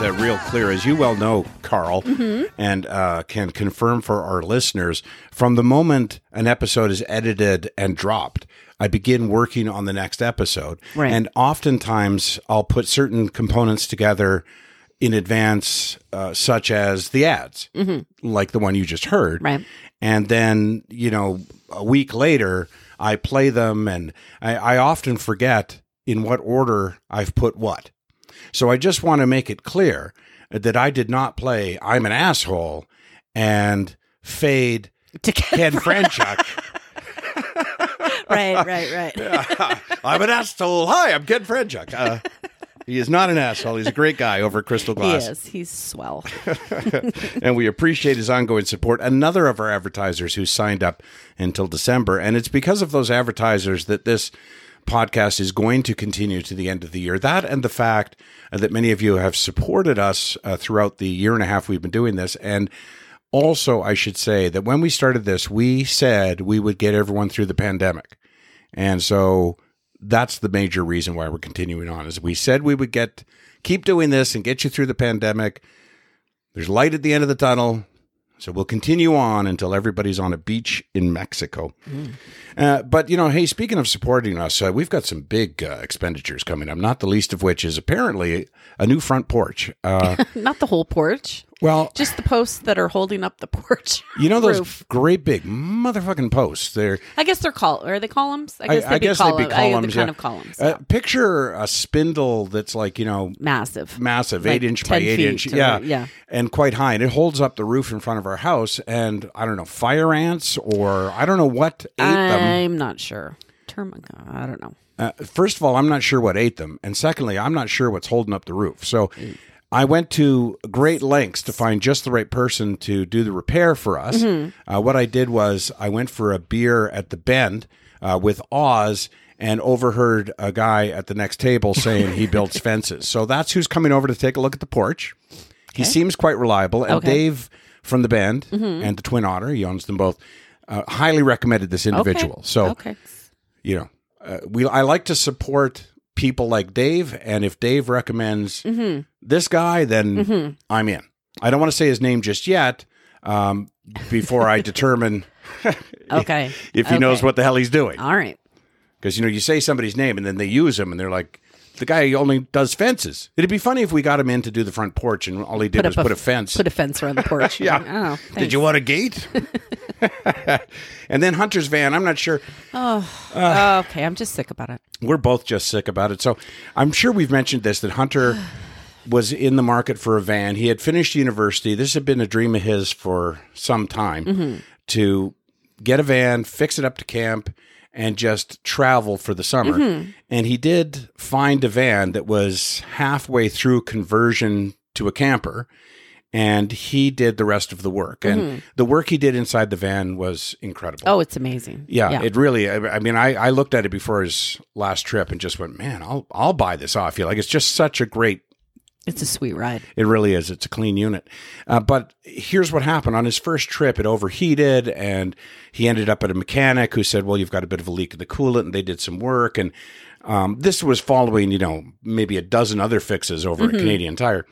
Uh, real clear, as you well know, Carl, Mhm. and uh, can confirm for our listeners. From the moment an episode is edited and dropped, I begin working on the next episode, Right. and oftentimes I'll put certain components together in advance, uh, such as the ads, Mhm. like the one you just heard, Right. and then you know a week later I play them, and I, I often forget in what order I've put what. So I just want to make it clear that I did not play I'm an asshole and fade to Ken Franchuk. right, right, right. I'm an asshole. Hi, I'm Ken Franchuk. Uh, he is not an asshole. He's a great guy over at Crystal He Glass. is. He's swell. and we appreciate his ongoing support. Another of our advertisers who signed up until December. And it's because of those advertisers that this podcast is going to continue to the end of the year. That and the fact that many of you have supported us uh, throughout the year and a half we've been doing this. And also, I should say that when we started this, we said we would get everyone through the pandemic. And so that's the major reason why we're continuing on is we said we would get keep doing this and get you through the pandemic. There's light at the end of the tunnel. So we'll continue on until everybody's on a beach in Mexico. Uh, but, you know, hey, speaking of supporting us, uh, we've got some big uh, expenditures coming up, not the least of which is apparently a new front porch. Uh, Not the whole porch. Well, Just the posts that are holding up the porch. you know those roof. great big motherfucking posts? They're I guess they're col. Are they columns? I I, guess I they'd be guess column- they'd be I- columns. kind yeah. of columns. Uh, picture a spindle that's like you know massive, massive, Like eight inch by eight inch, yeah, yeah. and quite high, and it holds up the roof in front of our house. And I don't know, fire ants or I don't know what ate them. I'm not sure. Termite. I don't know. Uh, first of all, I'm not sure what ate them, and secondly, I'm not sure what's holding up the roof. So. I went to great lengths to find just the right person to do the repair for us. Mhm. Uh, what I did was I went for a beer at the Bend uh, with Oz and overheard a guy at the next table saying he builds fences. So that's who's coming over to take a look at the porch. He seems quite reliable. And Okay. Dave from the Bend Mhm. and the Twin Otter, he owns them both, uh, highly recommended this individual. Okay. So okay. you know, uh, we I like to support people like Dave, and if Dave recommends Mhm. this guy, then Mhm. I'm in. I don't want to say his name just yet, um, before I determine Okay. if he knows what the hell he's doing. All right. Because you know, you say somebody's name and then they use him, and they're like. The guy only does fences. It'd be funny if we got him in to do the front porch, and all he did Put was a put a fence. Put a fence around the porch. Yeah. Oh, Did you want a gate? and then Hunter's van. I'm not sure. Oh, Uh, okay. I'm just sick about it. We're both just sick about it. So I'm sure we've mentioned this that Hunter was in the market for a van. He had finished university. This had been a dream of his for some time Mhm. to get a van, fix it up to camp, and just travel for the summer. Mhm. And he did find a van that was halfway through conversion to a camper. And he did the rest of the work. And Mhm. the work he did inside the van was incredible. Oh, it's amazing. Yeah, it really. I, I mean, I, I looked at it before his last trip and just went, man, I'll I'll buy this off you. Like it's just such a great. It's a sweet ride. It really is. It's a clean unit. Uh, but here's what happened on his first trip: it overheated, and he ended up at a mechanic who said, "Well, you've got a bit of a leak in the coolant," and they did some work. And um, this was following, you know, maybe a dozen other fixes over Mhm. at Canadian Tire.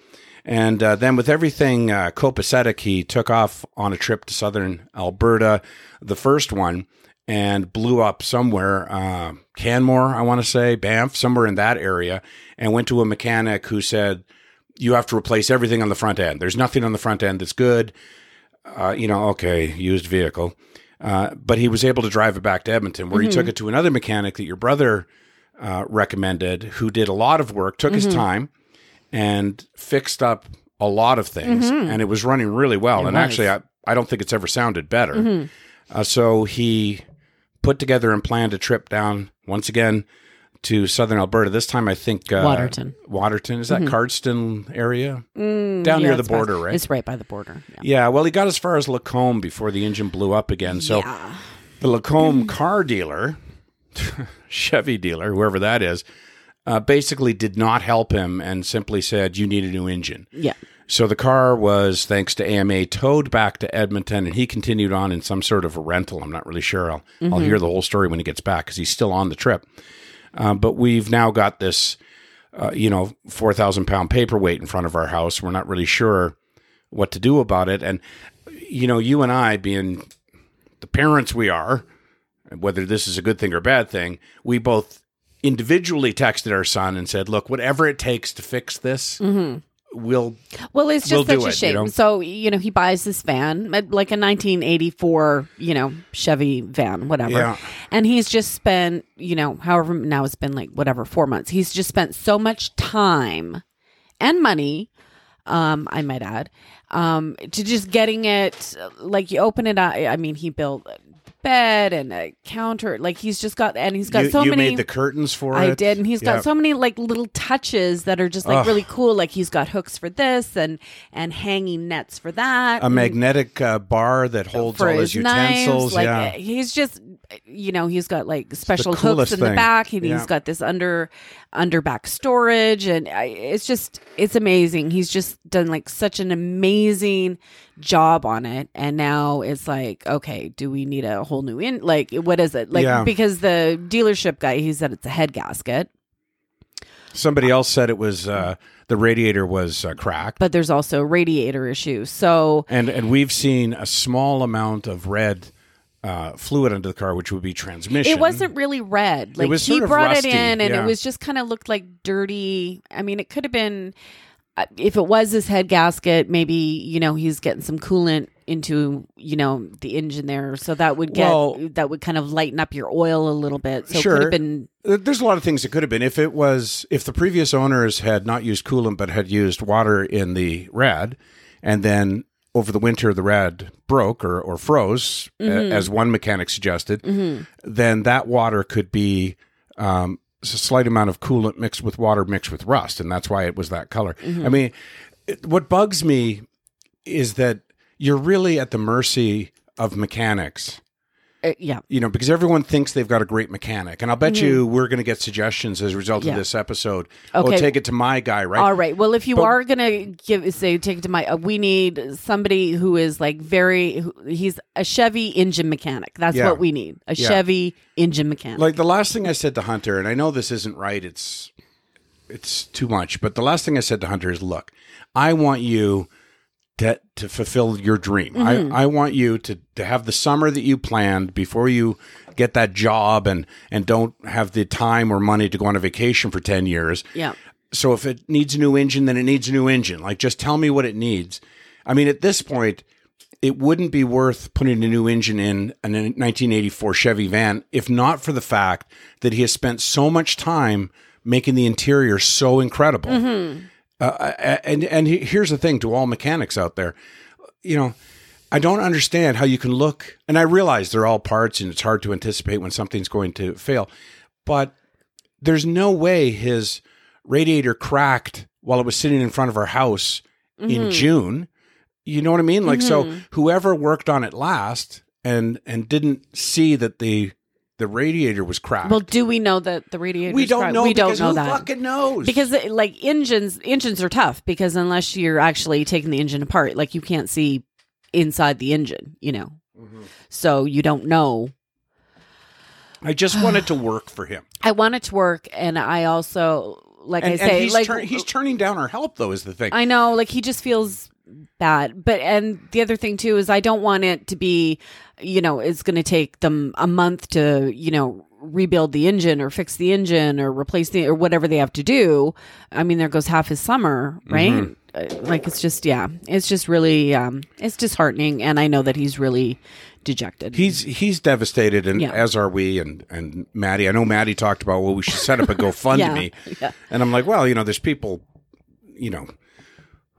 And uh, then, with everything uh, copacetic, he took off on a trip to southern Alberta, the first one, and blew up somewhere, uh, Canmore, I want to say, Banff, somewhere in that area, and went to a mechanic who said, You have to replace everything on the front end. There's nothing on the front end that's good. Uh, you know, okay, used vehicle. Uh, but he was able to drive it back to Edmonton, where Mhm. he took it to another mechanic that your brother uh, recommended, who did a lot of work, took his Mhm. time, and fixed up a lot of things, Mhm. and it was running really well. It and was. actually, I, I don't think it's ever sounded better. Mhm. Uh, so he put together and planned a trip down once again to southern Alberta. This time, I think uh, Waterton. Waterton is that Mhm. Cardston area Mm, down yeah, near the border, right? It's right by the border. Yeah. Yeah, well, he got as far as Lacombe before the engine blew up again. So the Lacombe car dealer, Chevy dealer, whoever that is, uh, basically did not help him and simply said, "You need a new engine." Yeah. So the car was, thanks to AMA, towed back to Edmonton, and he continued on in some sort of a rental. I'm not really sure. I'll, I'll Mhm. hear the whole story when he gets back because he's still on the trip. Um, but we've now got this uh, you know, 4,000 pound paperweight in front of our house. We're not really sure what to do about it. And, you know, you and I, being the parents we are, whether this is a good thing or bad thing, we both individually texted our son and said, look, whatever it takes to fix this, Mhm. We'll. Well, it's just such a it, shame. you know? So you know, he buys this van, like a 1984, you know, Chevy van, whatever, Yeah. and he's just spent, you know, however now it's been like whatever four months. He's just spent so much time and money, um, I might add, um, to just getting it. Like you open it up. I mean, he built bed and a counter. Like he's just got, and he's got you, so you many. made the curtains for I it. did, and he's got so many like little touches that are just like Ugh. really cool. Like he's got hooks for this and and hanging nets for that. a and magnetic uh, bar that holds all his utensils. knives. Like yeah. uh, he's just, you know, he's got like special hooks in the back, and Yeah. he's got this under under back storage, and I, it's just it's amazing. He's just done like such an amazing job on it, and now it's like, okay, do we need a whole new in? Like, what is it? Like Yeah. because the dealership guy, he said it's a head gasket. Somebody else said it was uh, the radiator was uh, cracked. but there's also radiator issues. So And and we've seen a small amount of red uh, fluid under the car, which would be transmission. it wasn't really red. Like was he brought rusty, it in, and yeah. it was just kind of looked like dirty. I mean, it could have been uh, if it was his head gasket. Maybe you know he's getting some coolant into you know the engine there, so that would get Well- that would kind of lighten up your oil a little bit. So it sure. could have been There's a lot of things it could have been. If it was, if the previous owners had not used coolant but had used water in the rad, and then over the winter the rad broke or, or froze, a- Mhm. as one mechanic suggested, Mhm. then that water could be um, a slight amount of coolant mixed with water mixed with rust, and that's why it was that color. Mhm. I mean, it, what bugs me is that you're really at the mercy of mechanics uh, yeah. you know, because everyone thinks they've got a great mechanic. And I'll bet Mhm. you we're going to get suggestions as a result Yeah. of this episode. Okay. Oh, Okay. take it to my guy, right? All right. Well, if you But- are gonna give say take it to my, uh, we need somebody who is like very. Who, he's a Chevy engine mechanic. That's Yeah. what we need. A Yeah. Chevy engine mechanic. Like the last thing I said to Hunter, and I know this isn't right, it's it's too much, but the last thing I said to Hunter is look, I want you to to fulfill your dream. Mhm. I, I want you to to have the summer that you planned before you get that job and and don't have the time or money to go on a vacation for 10 years. Yeah. So if it needs a new engine, then it needs a new engine. Like just tell me what it needs. I mean, at this point, it wouldn't be worth putting a new engine in a 1984 Chevy van if not for the fact that he has spent so much time making the interior so incredible. Mhm. Uh, and and here's the thing to all mechanics out there, you know, I don't understand how you can look, and I realize they're all parts, and it's hard to anticipate when something's going to fail, but there's no way his radiator cracked while it was sitting in front of our house in Mhm. June. You know what I mean? Like so, Mhm. whoever worked on it last and and didn't see that the the radiator was cracked. Well, do we know that the radiator? We don't know We don't know who that. fucking knows? Because like engines, engines are tough because unless you're actually taking the engine apart, like you can't see inside the engine, you know. Mm-hmm. So you don't know. I just want it to work for him. I want it to work, and I also like and, I say, he's, like turn- he's turning down our help though is the thing. I know, like he just feels bad. But and the other thing too is I don't want it to be, you know, it's going to take them a month to, you know, rebuild the engine or fix the engine or replace the or whatever they have to do. I mean, there goes half his summer, right? Mhm. Uh, Like it's just yeah, it's just really um it's disheartening and I know that he's really dejected. He's he's devastated, and Yeah. as are we. And and Maddie, I know Maddie talked about well, we should set up a GoFundMe, Yeah, yeah. and I'm like, well, you know, there's people, you know,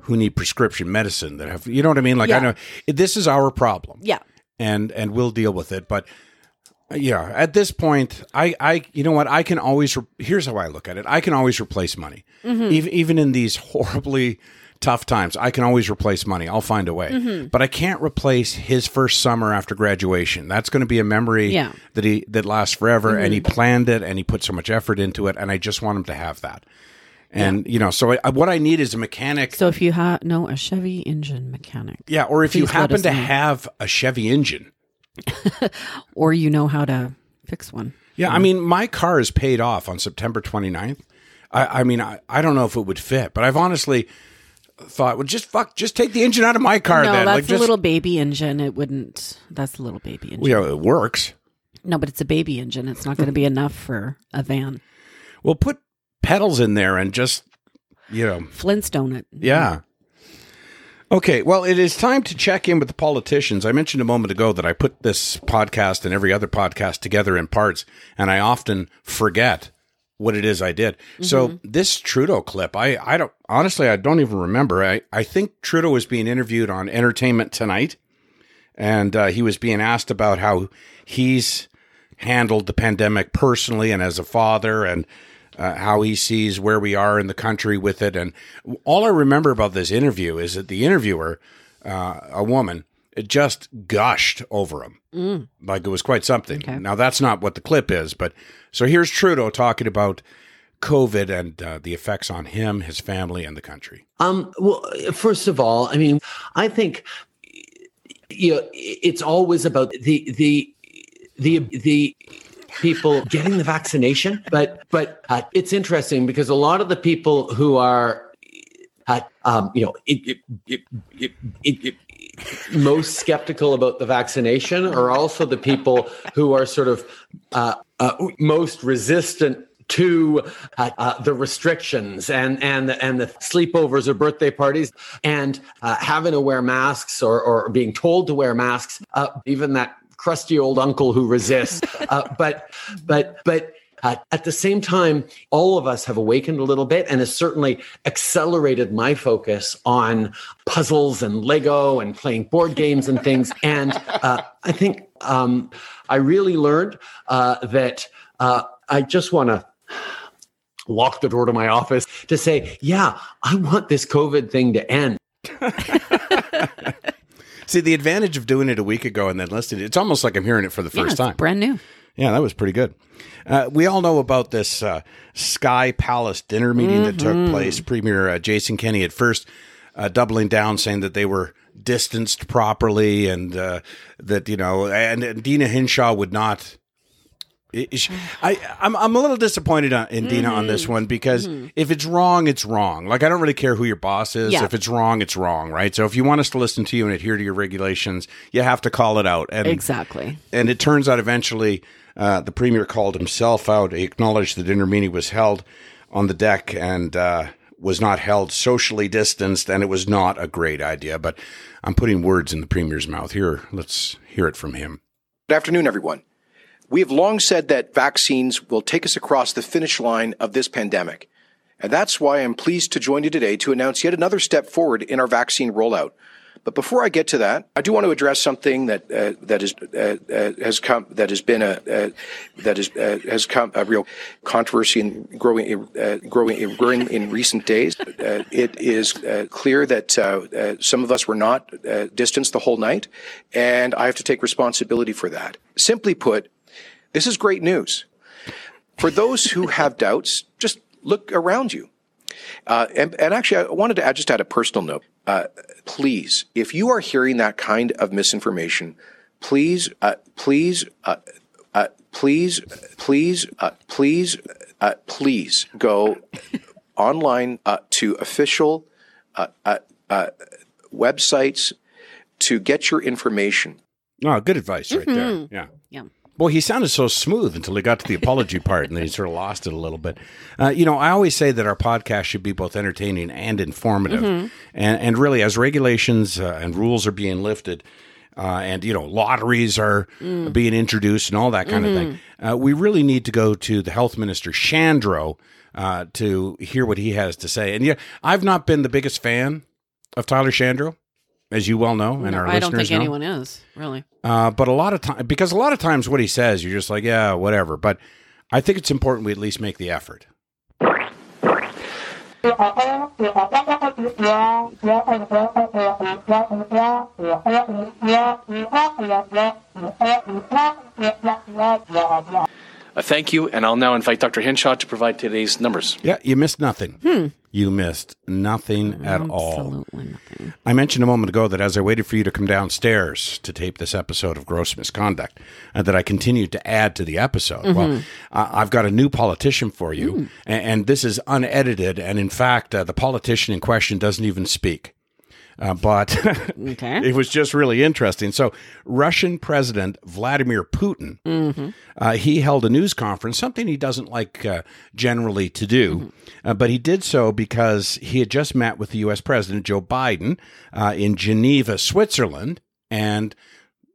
who need prescription medicine that have, you know what I mean? Like I know this is our problem, Yeah. And and we'll deal with it. But yeah, at this point, I I you know what I can always re- here's how I look at it. I can always replace money, Mhm. even even in these horribly tough times. I can always replace money. I'll find a way, Mhm. but I can't replace his first summer after graduation. That's going to be a memory Yeah. that he that lasts forever. And he Mhm. planned it, and he put so much effort into it, and I just want him to have that. And you know, so I, what I need is a mechanic. So if you ha- know a Chevy engine mechanic, yeah, or if you happen to know. have a Chevy engine, or you know how to fix one. Yeah, I mean, my car is paid off on September 29th. I, I mean, I, I don't know if it would fit, but I've honestly thought, well, just fuck, just take the engine out of my car no, then. that's like, a just, little baby engine. It wouldn't. That's a little baby engine. well, yeah, it works. No, but it's a baby engine. It's not going to be enough for a van. Well, put pedals in there and just, you know, Flintstone it. Yeah. Okay, well, it is time to check in with the politicians. I mentioned a moment ago that I put this podcast and every other podcast together in parts, and I often forget what it is I did. So this Trudeau clip, I, I don't honestly, I don't even remember. I, I think Trudeau was being interviewed on Entertainment Tonight, and uh, he was being asked about how he's handled the pandemic personally and as a father, and uh, how he sees where we are in the country with it. And all I remember about this interview is that the interviewer, uh, a woman, it just gushed over him. Mm. Like it was quite something. Now, that's not what the clip is, but so here's Trudeau talking about COVID and uh, the effects on him, his family, and the country. Um, well, first of all, I mean, I think you know it's always about the the the the people getting the vaccination, but but uh, it's interesting because a lot of the people who are uh, um, you know it, it, it, most skeptical about the vaccination are also the people who are sort of uh, uh, most resistant to uh, uh, the restrictions and and and the sleepovers or birthday parties and uh, having to wear masks or or being told to wear masks. Uh, even that crusty old uncle who resists. Uh, but but but. Uh, at the same time, all of us have awakened a little bit and has certainly accelerated my focus on puzzles and Lego and playing board games and things. And uh, I think um, I really learned uh, that uh, I just want to lock the door to my office to say, yeah, I want this COVID thing to end. See, the advantage of doing it a week ago and then listening, it's almost like I'm hearing it for the Yeah, first it's time. brand new. Yeah, that was pretty good. Uh, we all know about this uh, Sky Palace dinner meeting that took Mhm. place. Premier uh, Jason Kenney at first uh, doubling down, saying that they were distanced properly, and uh, that you know, and, and Deena Hinshaw would not. I- is- I I'm I'm a little disappointed on, in Deena on this one because if it's wrong, it's wrong. Like I don't really care who your boss is. Yeah. If it's wrong, it's wrong, right? So if you want us to listen to you and adhere to your regulations, you have to call it out. And Exactly. and it turns out eventually uh, the premier called himself out. He acknowledged the dinner meeting was held on the deck and uh, was not held socially distanced, and it was not a great idea. But I'm putting words in the premier's mouth here. Let's hear it from him. Good afternoon, everyone. We have long said that vaccines will take us across the finish line of this pandemic. And that's why I'm pleased to join you today to announce yet another step forward in our vaccine rollout. But before I get to that, I do want to address something that uh, that is uh, uh, has come that has been a uh, that is uh, has come a real controversy in growing uh, growing growing in recent days. It is clear that some of us were not distanced the whole night, and I have to take responsibility for that. Simply put, this is great news. For those who have doubts, just look around you. Uh, and, and actually, I wanted to add, just add a personal note. Uh, please, if you are hearing that kind of misinformation, please, uh, please, uh, uh, please, please, uh, please, uh, please go online uh, to official uh, uh, uh, websites to get your information. Oh, good advice right there. Mhm. Yeah. Boy, he sounded so smooth until he got to the apology part, and then he sort of lost it a little bit. Uh, you know, I always say that our podcast should be both entertaining and informative, Mhm. and and really, as regulations uh, and rules are being lifted, uh, and you know, lotteries are Mm. being introduced and all that kind of thing, uh, we really need to go to the health minister Shandro uh, to hear what he has to say. And yeah, I've not been the biggest fan of Tyler Shandro, as you well know, and No, our I don't think know. anyone is really. Uh, but a lot of time, because a lot of times what he says, you're just like, yeah, whatever. But I think it's important we at least make the effort. Uh, thank you, and I'll now invite Dr. Hinshaw to provide today's numbers. Yeah, you missed nothing. Hmm. You missed nothing at all. Absolutely nothing. I mentioned a moment ago that as I waited for you to come downstairs to tape this episode of Gross Misconduct, uh, that I continued to add to the episode. Well, Mhm. uh, I've got a new politician for you, a- and, this is unedited. And in fact, uh, the politician in question doesn't even speak. Uh, but Okay. it was just really interesting. So, Russian President Vladimir Putin, Mm-hmm. uh, he held a news conference, something he doesn't like uh, generally to do, uh, but he did so because he had just met with the U.S. President Joe Biden uh, in Geneva, Switzerland, and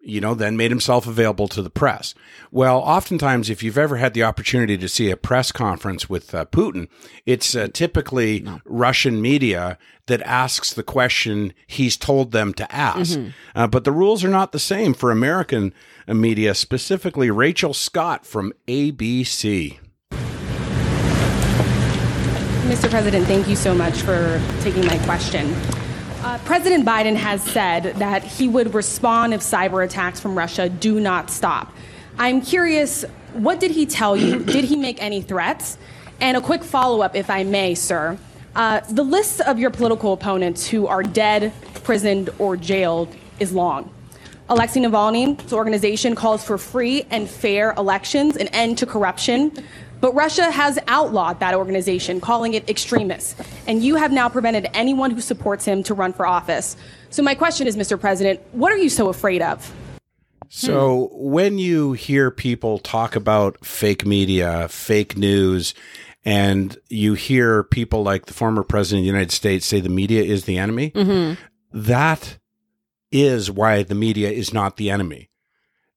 you know, then made himself available to the press. Well, oftentimes, if you've ever had the opportunity to see a press conference with uh, Putin, it's uh, typically Russian media that asks the question he's told them to ask. Mhm. Uh, but the rules are not the same for American uh, media, specifically Rachel Scott from ABC. Mr. President, thank you so much for taking my question. Uh, President Biden has said that he would respond if cyber attacks from Russia do not stop. I'm curious, what did he tell you? did he make any threats? And a quick follow up, if I may, sir. Uh, the list of your political opponents who are dead, prisoned, or jailed is long. Alexei Navalny's organization calls for free and fair elections, an end to corruption. But Russia has outlawed that organization, calling it extremist. And you have now prevented anyone who supports him to run for office. So, my question is, Mr. President, what are you so afraid of? So when you hear people talk about fake media, fake news, and you hear people like the former president of the United States say the media is the enemy, Mhm. that is why the media is not the enemy.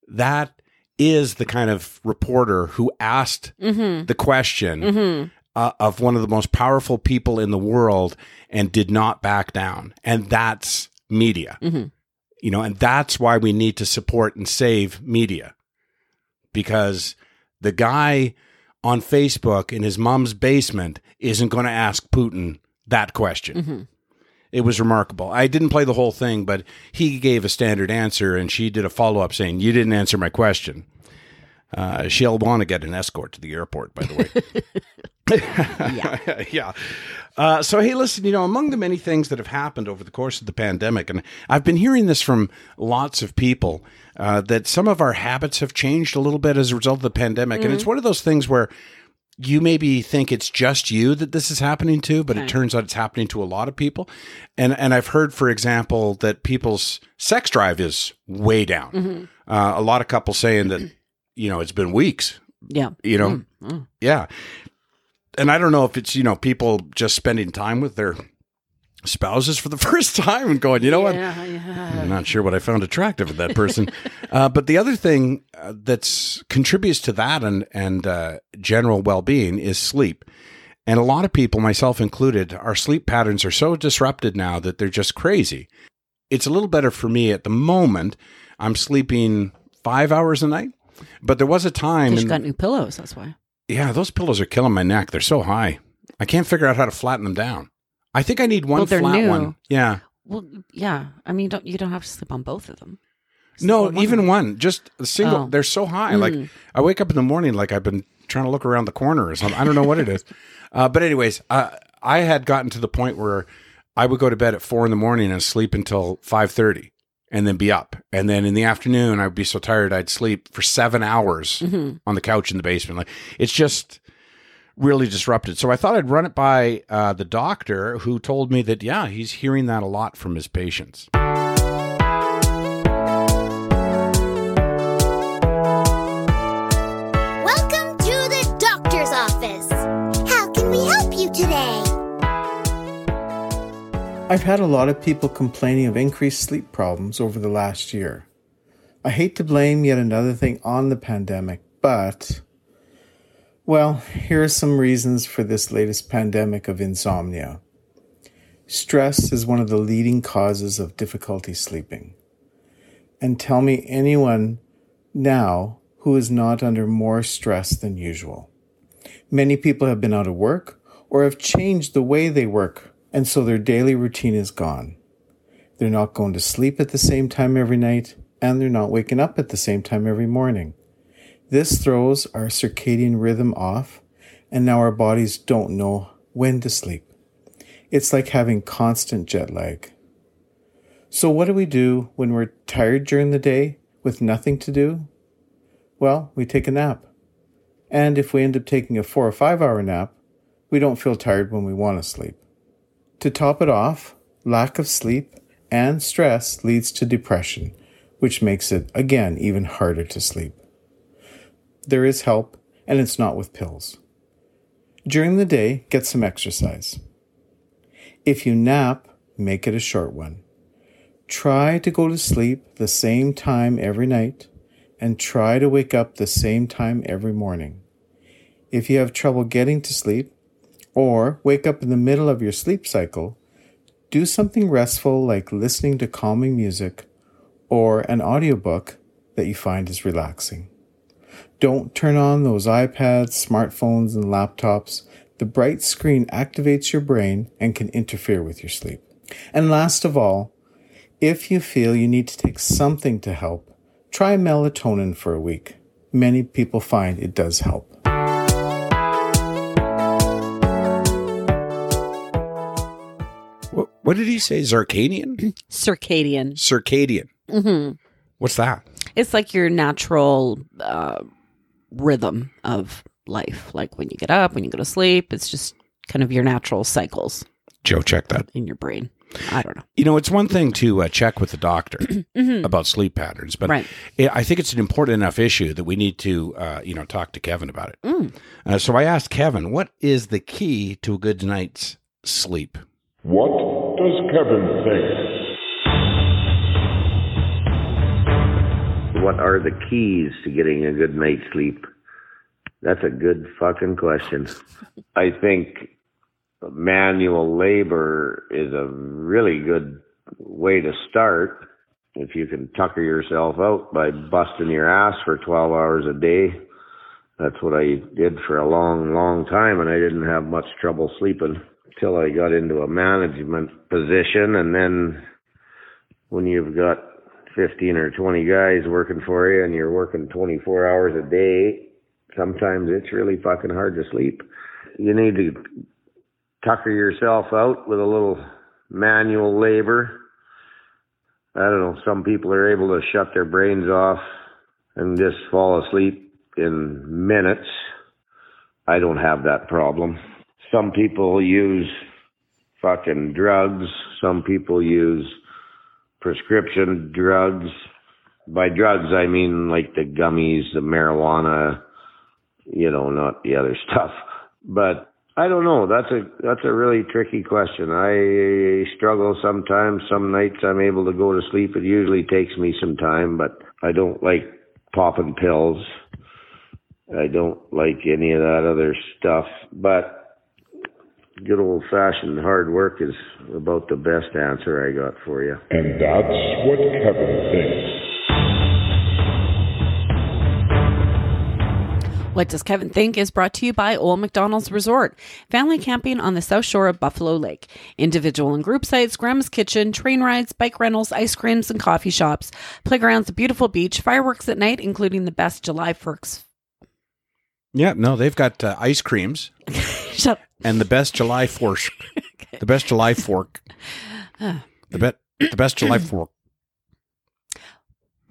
That is the kind of reporter who asked Mhm. the question Mhm. uh, of one of the most powerful people in the world and did not back down. And that's media. Mhm. You know, and that's why we need to support and save media. Because the guy on Facebook in his mom's basement isn't going to ask Putin that question. It was remarkable. I didn't play the whole thing, but he gave a standard answer and she did a follow up saying, You didn't answer my question. Uh, she'll want to get an escort to the airport, by the way. yeah. yeah. Uh, so, hey, listen, you know, among the many things that have happened over the course of the pandemic, and I've been hearing this from lots of people, uh, that some of our habits have changed a little bit as a result of the pandemic. And it's one of those things where you maybe think it's just you that this is happening to, but it turns out it's happening to a lot of people. And and I've heard, for example, that people's sex drive is way down. Mhm. Uh, a lot of couples saying that, you know, it's been weeks. Yeah. You know, Mm, mm. yeah. And I don't know if it's, you know, people just spending time with their spouses for the first time and going, you know what? Yeah, yeah. I'm not sure what I found attractive in that person. uh, but the other thing uh, that's contributes to that and and uh, general well being is sleep. And a lot of people, myself included, our sleep patterns are so disrupted now that they're just crazy. It's a little better for me at the moment. I'm sleeping five hours a night, but there was a time. You got new pillows, that's why. yeah, those pillows are killing my neck. They're so high. I can't figure out how to flatten them down. I think I need one Well, flat new. one. Yeah. Well, yeah. I mean, don't you don't have to sleep on both of them. No, on one even one. Just a single. Oh. They're so high. Like Mm. I wake up in the morning like I've been trying to look around the corner or something. I don't know what it is. Uh, but anyways, uh, I had gotten to the point where I would go to bed at four in the morning and sleep until five thirty, and then be up. And then in the afternoon, I'd be so tired I'd sleep for seven hours Mhm. on the couch in the basement. Like it's just really disrupted. So I thought I'd run it by uh, the doctor, who told me that yeah, he's hearing that a lot from his patients. Welcome to the doctor's office. How can we help you today? I've had a lot of people complaining of increased sleep problems over the last year. I hate to blame yet another thing on the pandemic, but, well, here are some reasons for this latest pandemic of insomnia. Stress is one of the leading causes of difficulty sleeping. And tell me anyone now who is not under more stress than usual. Many people have been out of work or have changed the way they work, and so their daily routine is gone. They're not going to sleep at the same time every night, and they're not waking up at the same time every morning. This throws our circadian rhythm off, and now our bodies don't know when to sleep. It's like having constant jet lag. So, what do we do when we're tired during the day with nothing to do? Well, we take a nap. And if we end up taking a four or five hour nap, we don't feel tired when we want to sleep. To top it off, lack of sleep and stress leads to depression, which makes it, again, even harder to sleep. There is help, and it's not with pills. During the day, get some exercise. If you nap, make it a short one. Try to go to sleep the same time every night and try to wake up the same time every morning. If you have trouble getting to sleep or wake up in the middle of your sleep cycle, do something restful like listening to calming music or an audiobook that you find is relaxing. Don't turn on those iPads, smartphones, and laptops. The bright screen activates your brain and can interfere with your sleep. And last of all, if you feel you need to take something to help, try melatonin for a week. Many people find it does help. What, what did he say? Circadian? Circadian. Circadian. hmm What's that? It's like your natural uh, rhythm of life. Like when you get up, when you go to sleep, it's just kind of your natural cycles Joe, check that. in your brain. I don't know. You know, it's one thing to uh, check with the doctor Mhm. about sleep patterns, but Right. it, I think it's an important enough issue that we need to, uh, you know, talk to Kevin about it. Mm. Uh, so I asked Kevin, what is the key to a good night's sleep? What does Kevin think? What are the keys to getting a good night's sleep? That's a good fucking question. I think manual labor is a really good way to start. If you can tucker yourself out by busting your ass for 12 hours a day, that's what I did for a long, long time, and I didn't have much trouble sleeping till I got into a management position. And then when you've got 15 or 20 guys working for you and you're working 24 hours a day, sometimes it's really fucking hard to sleep. You need to tucker yourself out with a little manual labor. I don't know, some people are able to shut their brains off and just fall asleep in minutes. I don't have that problem. Some people use fucking drugs. Some people use prescription drugs. By drugs, I mean like the gummies, the marijuana, you know, not the other stuff. But I don't know. That's a that's a really tricky question. I struggle sometimes. Some nights I'm able to go to sleep. It usually takes me some time, but I don't like popping pills. I don't like any of that other stuff. But good old fashioned hard work is about the best answer I got for you. And that's what Kevin thinks. What Does Kevin Think is brought to you by Old McDonald's Resort. Family camping on the south shore of Buffalo Lake. Individual and group sites, Grandma's Kitchen, train rides, bike rentals, ice creams, and coffee shops. Playgrounds, a beautiful beach, fireworks at night, including the best July fireworks. Yeah, no, they've got uh, ice creams Shut and the best July fork. The best July fork. Ah. The bet. The best July fork.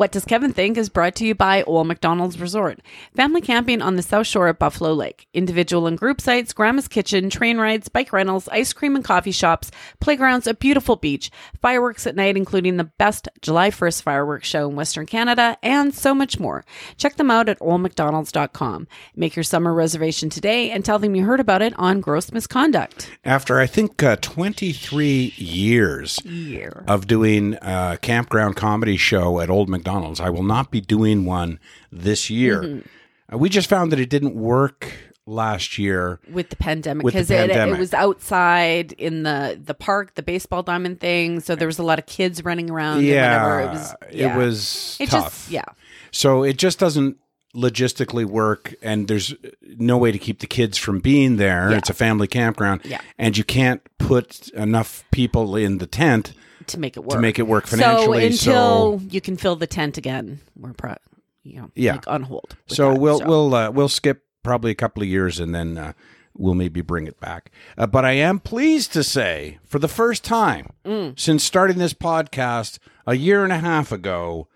What Does Kevin Think is brought to you by Old McDonald's Resort. Family camping on the south shore of Buffalo Lake. Individual and group sites, Grandma's Kitchen, train rides, bike rentals, ice cream and coffee shops, playgrounds, a beautiful beach, fireworks at night, including the best July 1st fireworks show in Western Canada, and so much more. Check them out at oldmcdonalds.com. Make your summer reservation today and tell them you heard about it on Gross Misconduct. After I think uh, 23 years Year. of doing a campground comedy show at Old McDonald's, I will not be doing one this year. Mhm. Uh, we just found that it didn't work last year with the pandemic because it, it was outside in the the park, the baseball diamond thing. So there was a lot of kids running around. and yeah, it was. yeah. it was It tough. just yeah. So it just doesn't logistically work, and there's no way to keep the kids from being there. Yeah. It's a family campground, Yeah. and you can't put enough people in the tent to make it work to make it work financially. So until you can fill the tent again, we're pro- you know, Yeah. like on hold. So that, we'll we'll uh, we'll skip probably a couple of years and then uh, we'll maybe bring it back. Uh, but I am pleased to say, for the first time Mm. since starting this podcast a year and a half ago,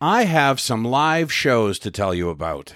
I have some live shows to tell you about.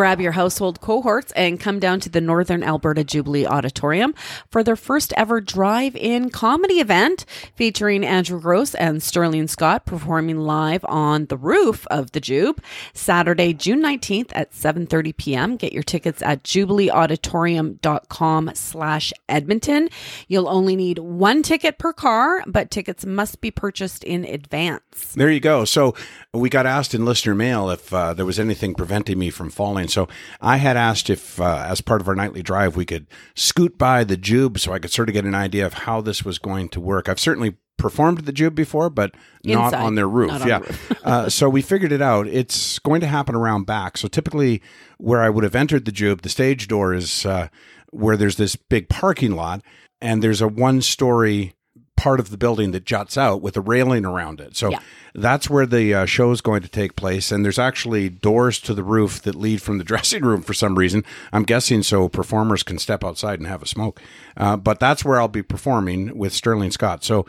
Grab your household cohorts and come down to the Northern Alberta Jubilee Auditorium for their first ever drive in comedy event featuring Andrew Gross and Sterling Scott performing live on the roof of the Jube Saturday, June 19th at 7:30 p.m. Get your tickets at jubileeauditorium.com slash Edmonton. You'll only need one ticket per car, but tickets must be purchased in advance. There you go. So we got asked in listener mail if uh, there was anything preventing me from falling. So I had asked if, uh, as part of our nightly drive, we could scoot by the Jube so I could sort of get an idea of how this was going to work. I've certainly performed the Jube before, but not on their roof. on yeah. the roof. uh, so we figured it out. It's going to happen around back. So typically, where I would have entered the Jube, the stage door is uh, where there's this big parking lot, and there's a one story part of the building that juts out with a railing around it. So Yeah. that's where the uh, show is going to take place. And there's actually doors to the roof that lead from the dressing room for some reason. I'm guessing so performers can step outside and have a smoke. Uh, but that's where I'll be performing with Sterling Scott. So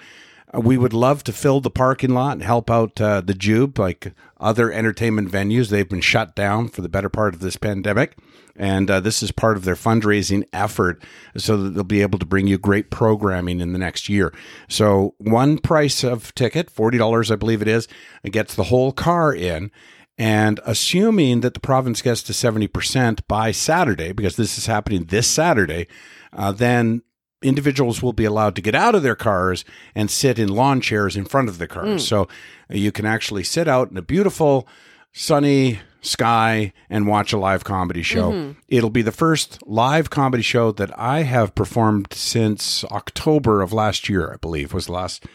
uh, we would love to fill the parking lot and help out uh, the Jube, like other entertainment venues. They've been shut down for the better part of this pandemic. And uh, this is part of their fundraising effort so that they'll be able to bring you great programming in the next year. So, one price of ticket, $40, I believe it is, it gets the whole car in. And assuming that the province gets to 70% by Saturday, because this is happening this Saturday, uh, then individuals will be allowed to get out of their cars and sit in lawn chairs in front of the cars. Mm. So you can actually sit out in a beautiful, sunny sky and watch a live comedy show. Mhm. It'll be the first live comedy show that I have performed since October of last year, I believe, was the last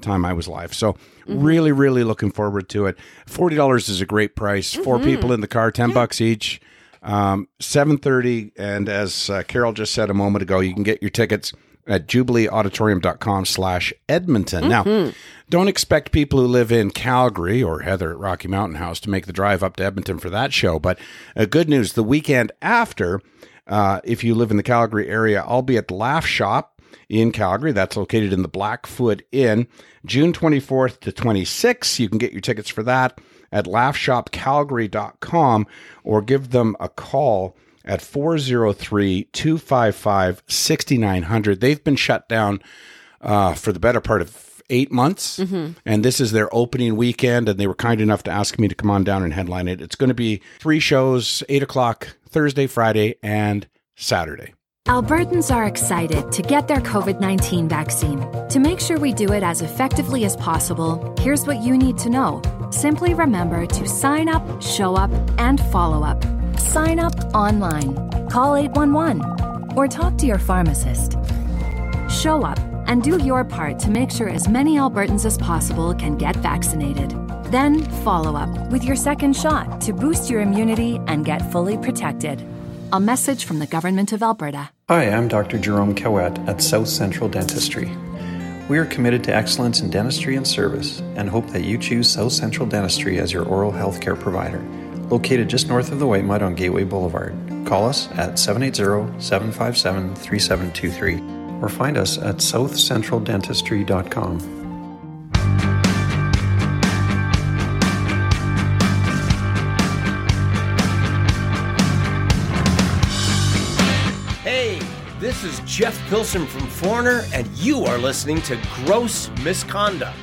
time I was live. So really, really looking forward to it. Forty dollars is a great price. 4 Mhm. people in the car, ten bucks each. Um, seven thirty, and as uh, Carol just said a moment ago, you can get your tickets at jubileeauditorium.com slash Edmonton. Now, Mhm. don't expect people who live in Calgary or Heather at Rocky Mountain House to make the drive up to Edmonton for that show. But uh, good news, the weekend after, uh, if you live in the Calgary area, I'll be at the Laugh Shop in Calgary. That's located in the Blackfoot Inn, June 24th to 26th. You can get your tickets for that at laughshopcalgary.com or give them a call at 403 255 6900. They've been shut down uh, for the better part of eight months. Mhm. And this is their opening weekend, and they were kind enough to ask me to come on down and headline it. It's going to be three shows, 8 o'clock Thursday, Friday, and Saturday. Albertans are excited to get their COVID 19 vaccine. To make sure we do it as effectively as possible, here's what you need to know. Simply remember to sign up, show up, and follow up. Sign up online, call 811, or talk to your pharmacist. Show up and do your part to make sure as many Albertans as possible can get vaccinated. Then follow up with your second shot to boost your immunity and get fully protected. A message from the Government of Alberta. Hi, I'm Dr. Jerome Cowett at South Central Dentistry. We are committed to excellence in dentistry and service and hope that you choose South Central Dentistry as your oral health care provider. Located just north of the White Mud on Gateway Boulevard. Call us at 780 757 3723 or find us at southcentraldentistry.com. Hey, this is Jeff Pilson from Foreigner, and you are listening to Gross Misconduct.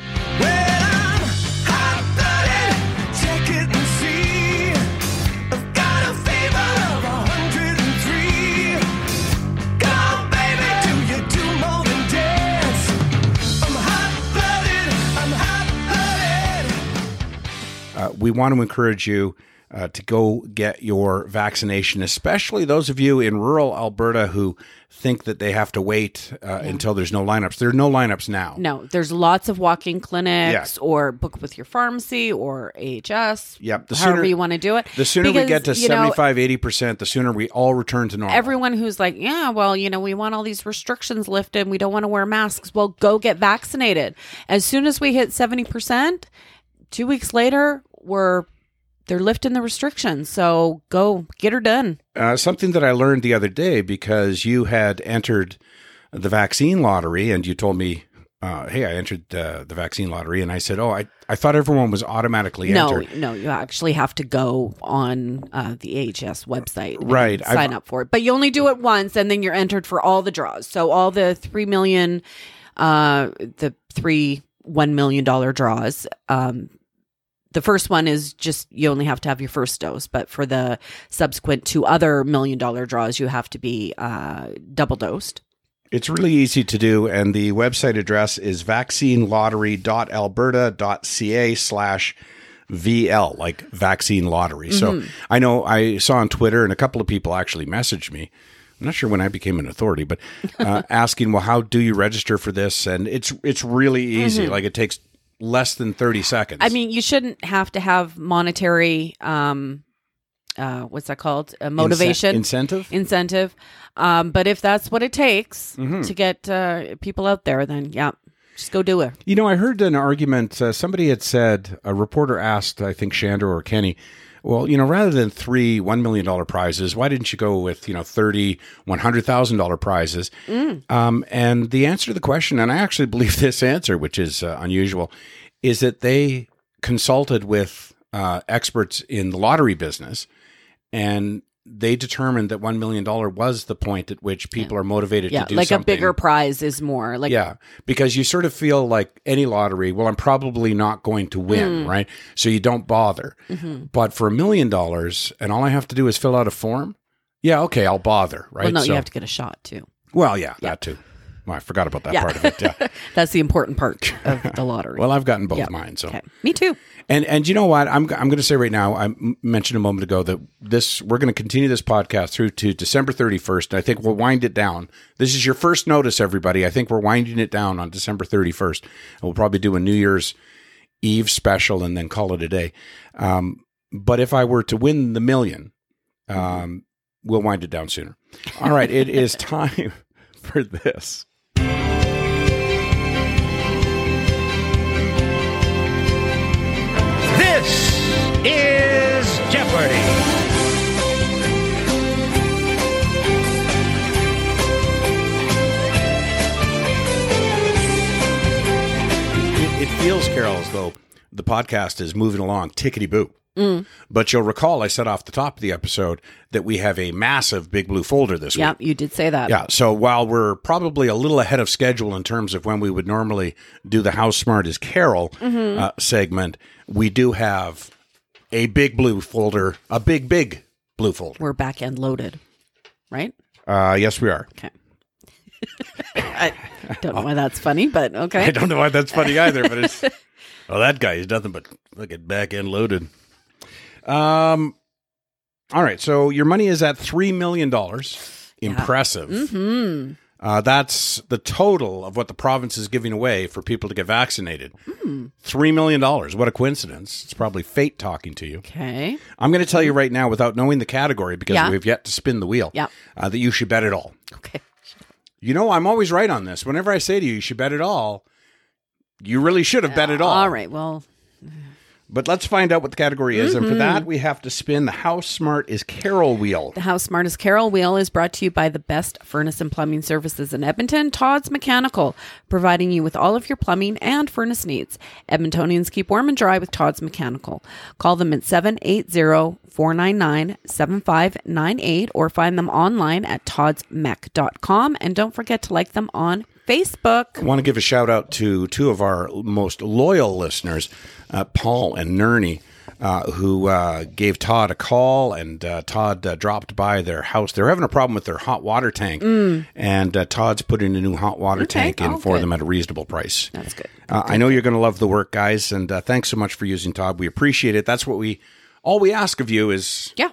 We want to encourage you uh, to go get your vaccination, especially those of you in rural Alberta who think that they have to wait uh, until there's no lineups. There are no lineups now. No, there's lots of walk-in clinics Yeah. or book with your pharmacy or AHS. Yep. The however sooner you want to do it. The sooner we get to you know, 75, 80%, the sooner we all return to normal. Everyone who's like, yeah, well, you know, we want all these restrictions lifted. We don't want to wear masks. Well, go get vaccinated. As soon as we hit 70%, two weeks later, we're they're lifting the restrictions. So go get her done. Uh, something that I learned the other day because you had entered the vaccine lottery and you told me, uh, hey, I entered uh, the vaccine lottery. And I said, oh, I, I thought everyone was automatically No, entered. no, you actually have to go on uh, the AHS website, and Right, I've- Sign up for it, but you only do it once, and then you're entered for all the draws. So all the three million, uh, the three one million dollar draws. Um, the first one is just you only have to have your first dose, but for the subsequent two other million dollar draws, you have to be uh, double dosed. It's really easy to do, and the website address is vaccinelottery.alberta.ca slash VL, like vaccine lottery. So Mhm. I know I saw on Twitter, and a couple of people actually messaged me. I'm not sure when I became an authority, but uh, asking, well, how do you register for this? And it's it's really easy. Mhm. Like it takes less than 30 seconds. I mean, you shouldn't have to have monetary, um, uh, what's that called? Uh, motivation, incentive? incentive. Um, but if that's what it takes Mhm. to get uh, people out there, then yeah, just go do it. You know, I heard an argument. Uh, somebody had said, a reporter asked, I think Shandro or Kenney, well, you know, rather than three $1 million prizes, why didn't you go with, you know, 30 $100,000 prizes? Mm. Um, and the answer to the question, and I actually believe this answer, which is uh, unusual, is that they consulted with uh, experts in the lottery business and they determined that $1 million was the point at which people are motivated Yeah, to do like something. a bigger prize is more like yeah, because you sort of feel like any lottery, well, I'm probably not going to win, Mm. right? So you don't bother. Mhm. But for a million dollars, and all I have to do is fill out a form, yeah, okay, I'll bother, right? Well, no, So- you have to get a shot too. Well, yeah, that too. Well, I forgot about that Yeah. part of it. Yeah. That's the important part of the lottery. well, I've gotten both Yeah. mine, so Okay. Me too. and and you know what? I'm I'm going to say right now. I mentioned a moment ago that this we're going to continue this podcast through to December 31st. And I think we'll wind it down. This is your first notice, everybody. I think we're winding it down on December 31st. And we'll probably do a New Year's Eve special and then call it a day. Um, but if I were to win the million, um, we'll wind it down sooner. All right, it is time for this. Is Jeopardy! It, it feels, Carol, as though the podcast is moving along tickety boo. Mm. But you'll recall I said off the top of the episode that we have a massive big blue folder this Yeah, week. Yeah, you did say that. Yeah. So while we're probably a little ahead of schedule in terms of when we would normally do the How Smart is Carol Mhm. uh, segment, we do have a big blue folder, a big, big blue folder. We're back end loaded, right? Uh, yes, we are. Okay. I don't know why that's funny, but okay. I don't know why that's funny either, but it's well, that guy is nothing but look at back end loaded. Um, all right, so your money is at three million dollars. Impressive. hmm Uh, that's the total of what the province is giving away for people to get vaccinated. Hmm. Three million dollars. What a coincidence! It's probably fate talking to you. Okay. I'm going to tell you right now, without knowing the category, because Yeah. we've yet to spin the wheel. Yeah. Uh, that you should bet it all. Okay. You know, I'm always right on this. Whenever I say to you, you should bet it all, you really should have bet it all. All right. Well, But let's find out what the category is. And for Mhm. that, we have to spin the How Smart is Carol wheel. The How Smart is Carol Wheel is brought to you by the best furnace and plumbing services in Edmonton, Todd's Mechanical, providing you with all of your plumbing and furnace needs. Edmontonians keep warm and dry with Todd's Mechanical. Call them at 780 499 7598 or find them online at toddsmech.com. And don't forget to like them on Facebook. I want to give a shout out to two of our most loyal listeners, uh, Paul and Nerney, uh, who uh, gave Todd a call, and uh, Todd uh, dropped by their house. They're having a problem with their hot water tank, Mm. and uh, Todd's putting a new hot water Okay. tank in Oh, for good. them at a reasonable price. That's good. Uh, I know you're going to love the work, guys, and uh, thanks so much for using Todd. We appreciate it. That's what we all we ask of you is Yeah.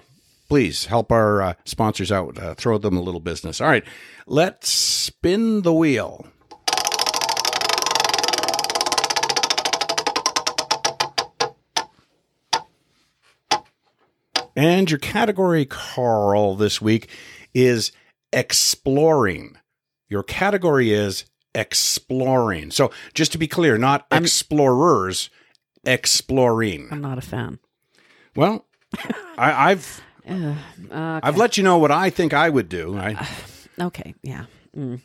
Please help our uh, sponsors out. Uh, throw them a little business. All right, let's spin the wheel. And your category, Carl, this week is exploring. Your category is exploring. So just to be clear, not explorers, exploring. I'm not a fan. Well, I, I've Uh, I've let you know what I think I would do. I, okay. Yeah. Mm.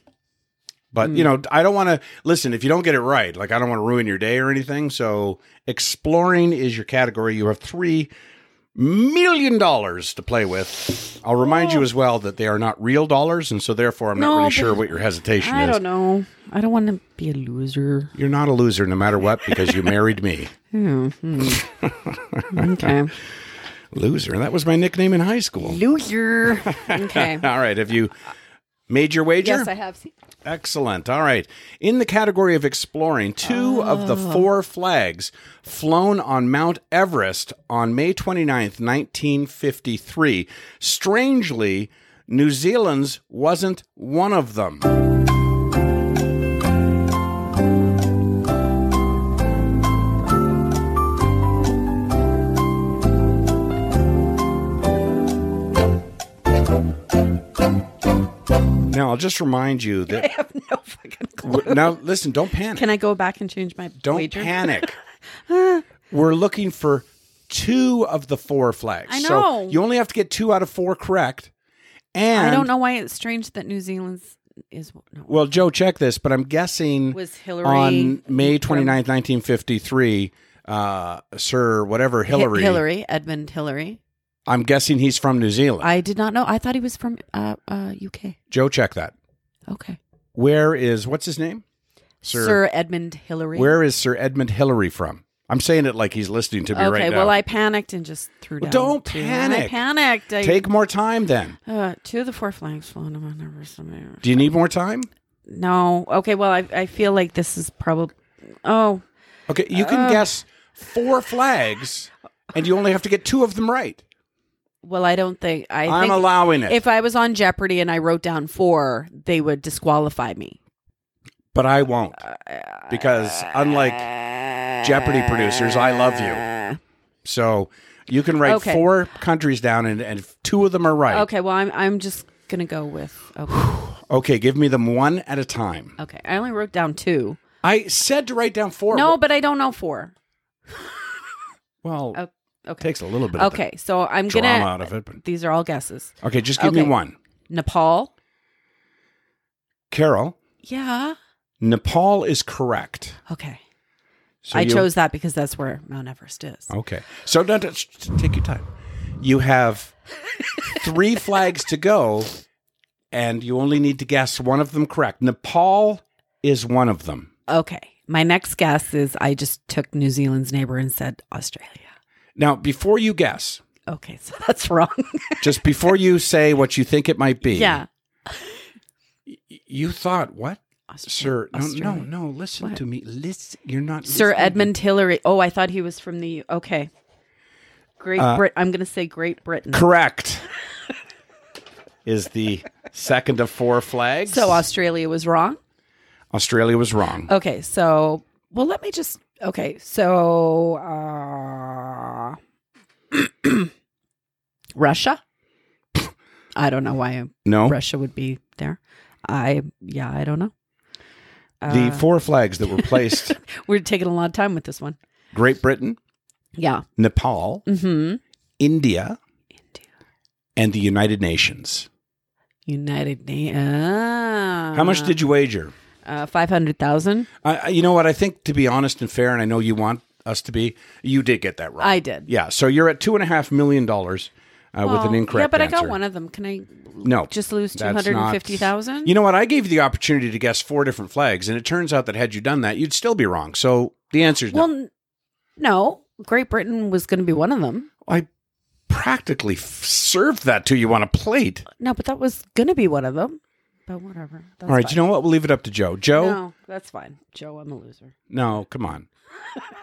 but you know, I don't want to listen if you don't get it right. Like I don't want to ruin your day or anything. So exploring is your category. You have three million dollars to play with. I'll remind you as well that they are not real dollars, and so therefore I'm not really sure what your hesitation I is. I don't know. I don't want to be a loser. You're not a loser no matter what because you married me. Hmm, hmm. okay. Loser. That was my nickname in high school. Loser. Okay. All right. Have you made your wager? Yes, I have. Excellent. All right. In the category of exploring, two of the oh. four flags flown on Mount Everest on May 29th, 1953. Strangely, New Zealand's wasn't one of them. Now, I'll just remind you that. I have no fucking clue. Now, listen, don't panic. Can I go back and change my Don't wager? panic. We're looking for two of the four flags. I So know. you only have to get two out of four correct. And I don't know why it's strange that New Zealand's is no. Well, Joe, check this, but I'm guessing Was Hillary on May from- 29th, 1953, uh, Sir whatever Hi- Hillary. Hillary, Edmund Hillary. I'm guessing he's from New Zealand. I did not know. I thought he was from uh, uh, UK. Joe, check that. Okay. Where is what's his name? Sir, Sir Edmund Hillary. Where is Sir Edmund Hillary from? I'm saying it like he's listening to me okay, right now. Okay, well, I panicked and just threw Well, down. don't two. panic. I panicked. I, Take more time then. uh, two of the four flags flown on Everest. Do you need more time? No. Okay. Well, I I feel like this is probably. Oh. Okay, you can Uh. guess four flags, and you only have to get two of them right. Well, I don't think I. I'm think allowing it. If I was on Jeopardy and I wrote down four, they would disqualify me. But I won't. Because unlike Jeopardy producers, I love you. So you can write Okay. four countries down, and, and two of them are right. Okay. Well, I'm I'm just gonna go with. Okay. Okay, give me them one at a time. okay. I only wrote down two. I said to write down four. No, but I don't know four. Well, okay. takes a little bit of Okay, so I'm drama gonna. out of it, but- These are all guesses. Okay, just give me one. Nepal. Carol, Yeah. Nepal is correct. Okay. So I you- chose that because that's where Mount Everest is. Okay. So no, no, take your time. You have three flags to go, and you only need to guess one of them correct. Nepal is one of them. Okay. My next guess is I just took New Zealand's neighbor and said Australia. Now, before you guess, Okay, so that's wrong. just before you say what you think it might be, yeah. you thought what? Sir, no, no, Australia. no. Listen to me. Listen, you're not. Sir listening. Edmund Hillary. Oh, I thought he was from the okay. Great Uh, Brit. I'm going to say Great Britain. Correct. is the second of four flags. So Australia was wrong. Australia was wrong. Okay, so well, let me just. Okay, so uh, Russia. I don't know why No. Russia would be there. I yeah, I don't know. the Uh, four flags that were placed: We're taking a lot of time with this one. Great Britain, Yeah. Nepal, Mm-hmm. India, India. and the United Nations. United Nations. How much did you wager? Uh, Five hundred thousand. I, I- you know what? I think to be honest and fair, and I know you want us to be, you did get that wrong. I did. Yeah. So you're at two and a half million dollars uh, with an incorrect Yeah, but I got one of them. Can I? No, Just lose two that's hundred and not- fifty thousand. You know what? I gave you the opportunity to guess four different flags, and it turns out that had you done that, you'd still be wrong. So the answer is Well, no. no. Great Britain was going to be one of them. I practically f- served that to you on a plate. No, but that was going to be one of them. But whatever. That's All right, fine. you know what? We'll leave it up to Joe. Joe, No, that's fine. Joe, I'm a loser. no, come on.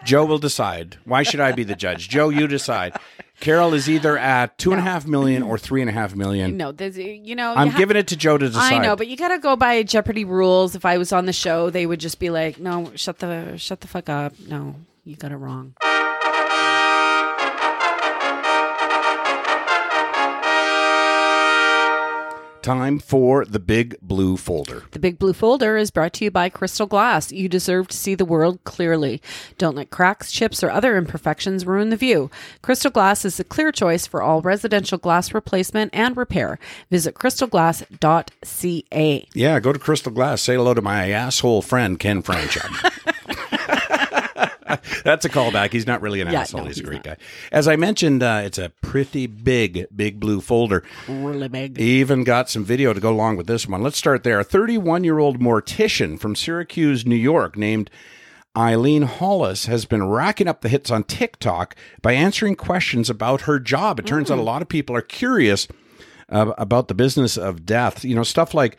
Joe will decide. Why should I be the judge? Joe, you decide. Carol is either at two and a half million or three and a half million. No, there's you know. I'm you ha- giving it to Joe to decide. I know, but you got to go by Jeopardy rules. If I was on the show, they would just be like, "No, shut the shut the fuck up." No, you got it wrong. Time for the big blue folder. The Big Blue Folder is brought to you by Crystal Glass. You deserve to see the world clearly. Don't let cracks, chips, or other imperfections ruin the view. Crystal Glass is the clear choice for all residential glass replacement and repair. Visit crystalglass.ca. Yeah, go to Crystal Glass. Say hello to my asshole friend Ken Franchuk. That's a callback. He's not really an Yeah, asshole. no, he's a he's great guy. As I mentioned, uh, it's a pretty big, big blue folder. Really big. He Even got some video to go along with this one. Let's start there. A 31 year old mortician from Syracuse, New York, named Eileen Hollis, has been racking up the hits on TikTok by answering questions about her job. It turns out a lot of people are curious uh, about the business of death. You know, stuff like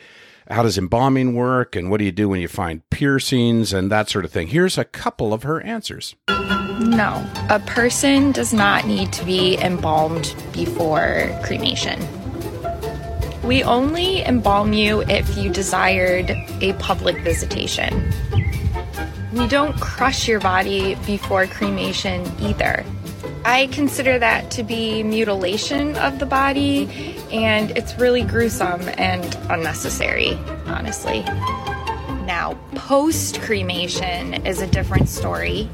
how does embalming work and what do you do when you find piercings and that sort of thing. Here's a couple of her answers. No, a person does not need to be embalmed before cremation. We only embalm you if you desired a public visitation. We don't crush your body before cremation either. I consider that to be mutilation of the body, and it's really gruesome and unnecessary, honestly. Now, post cremation is a different story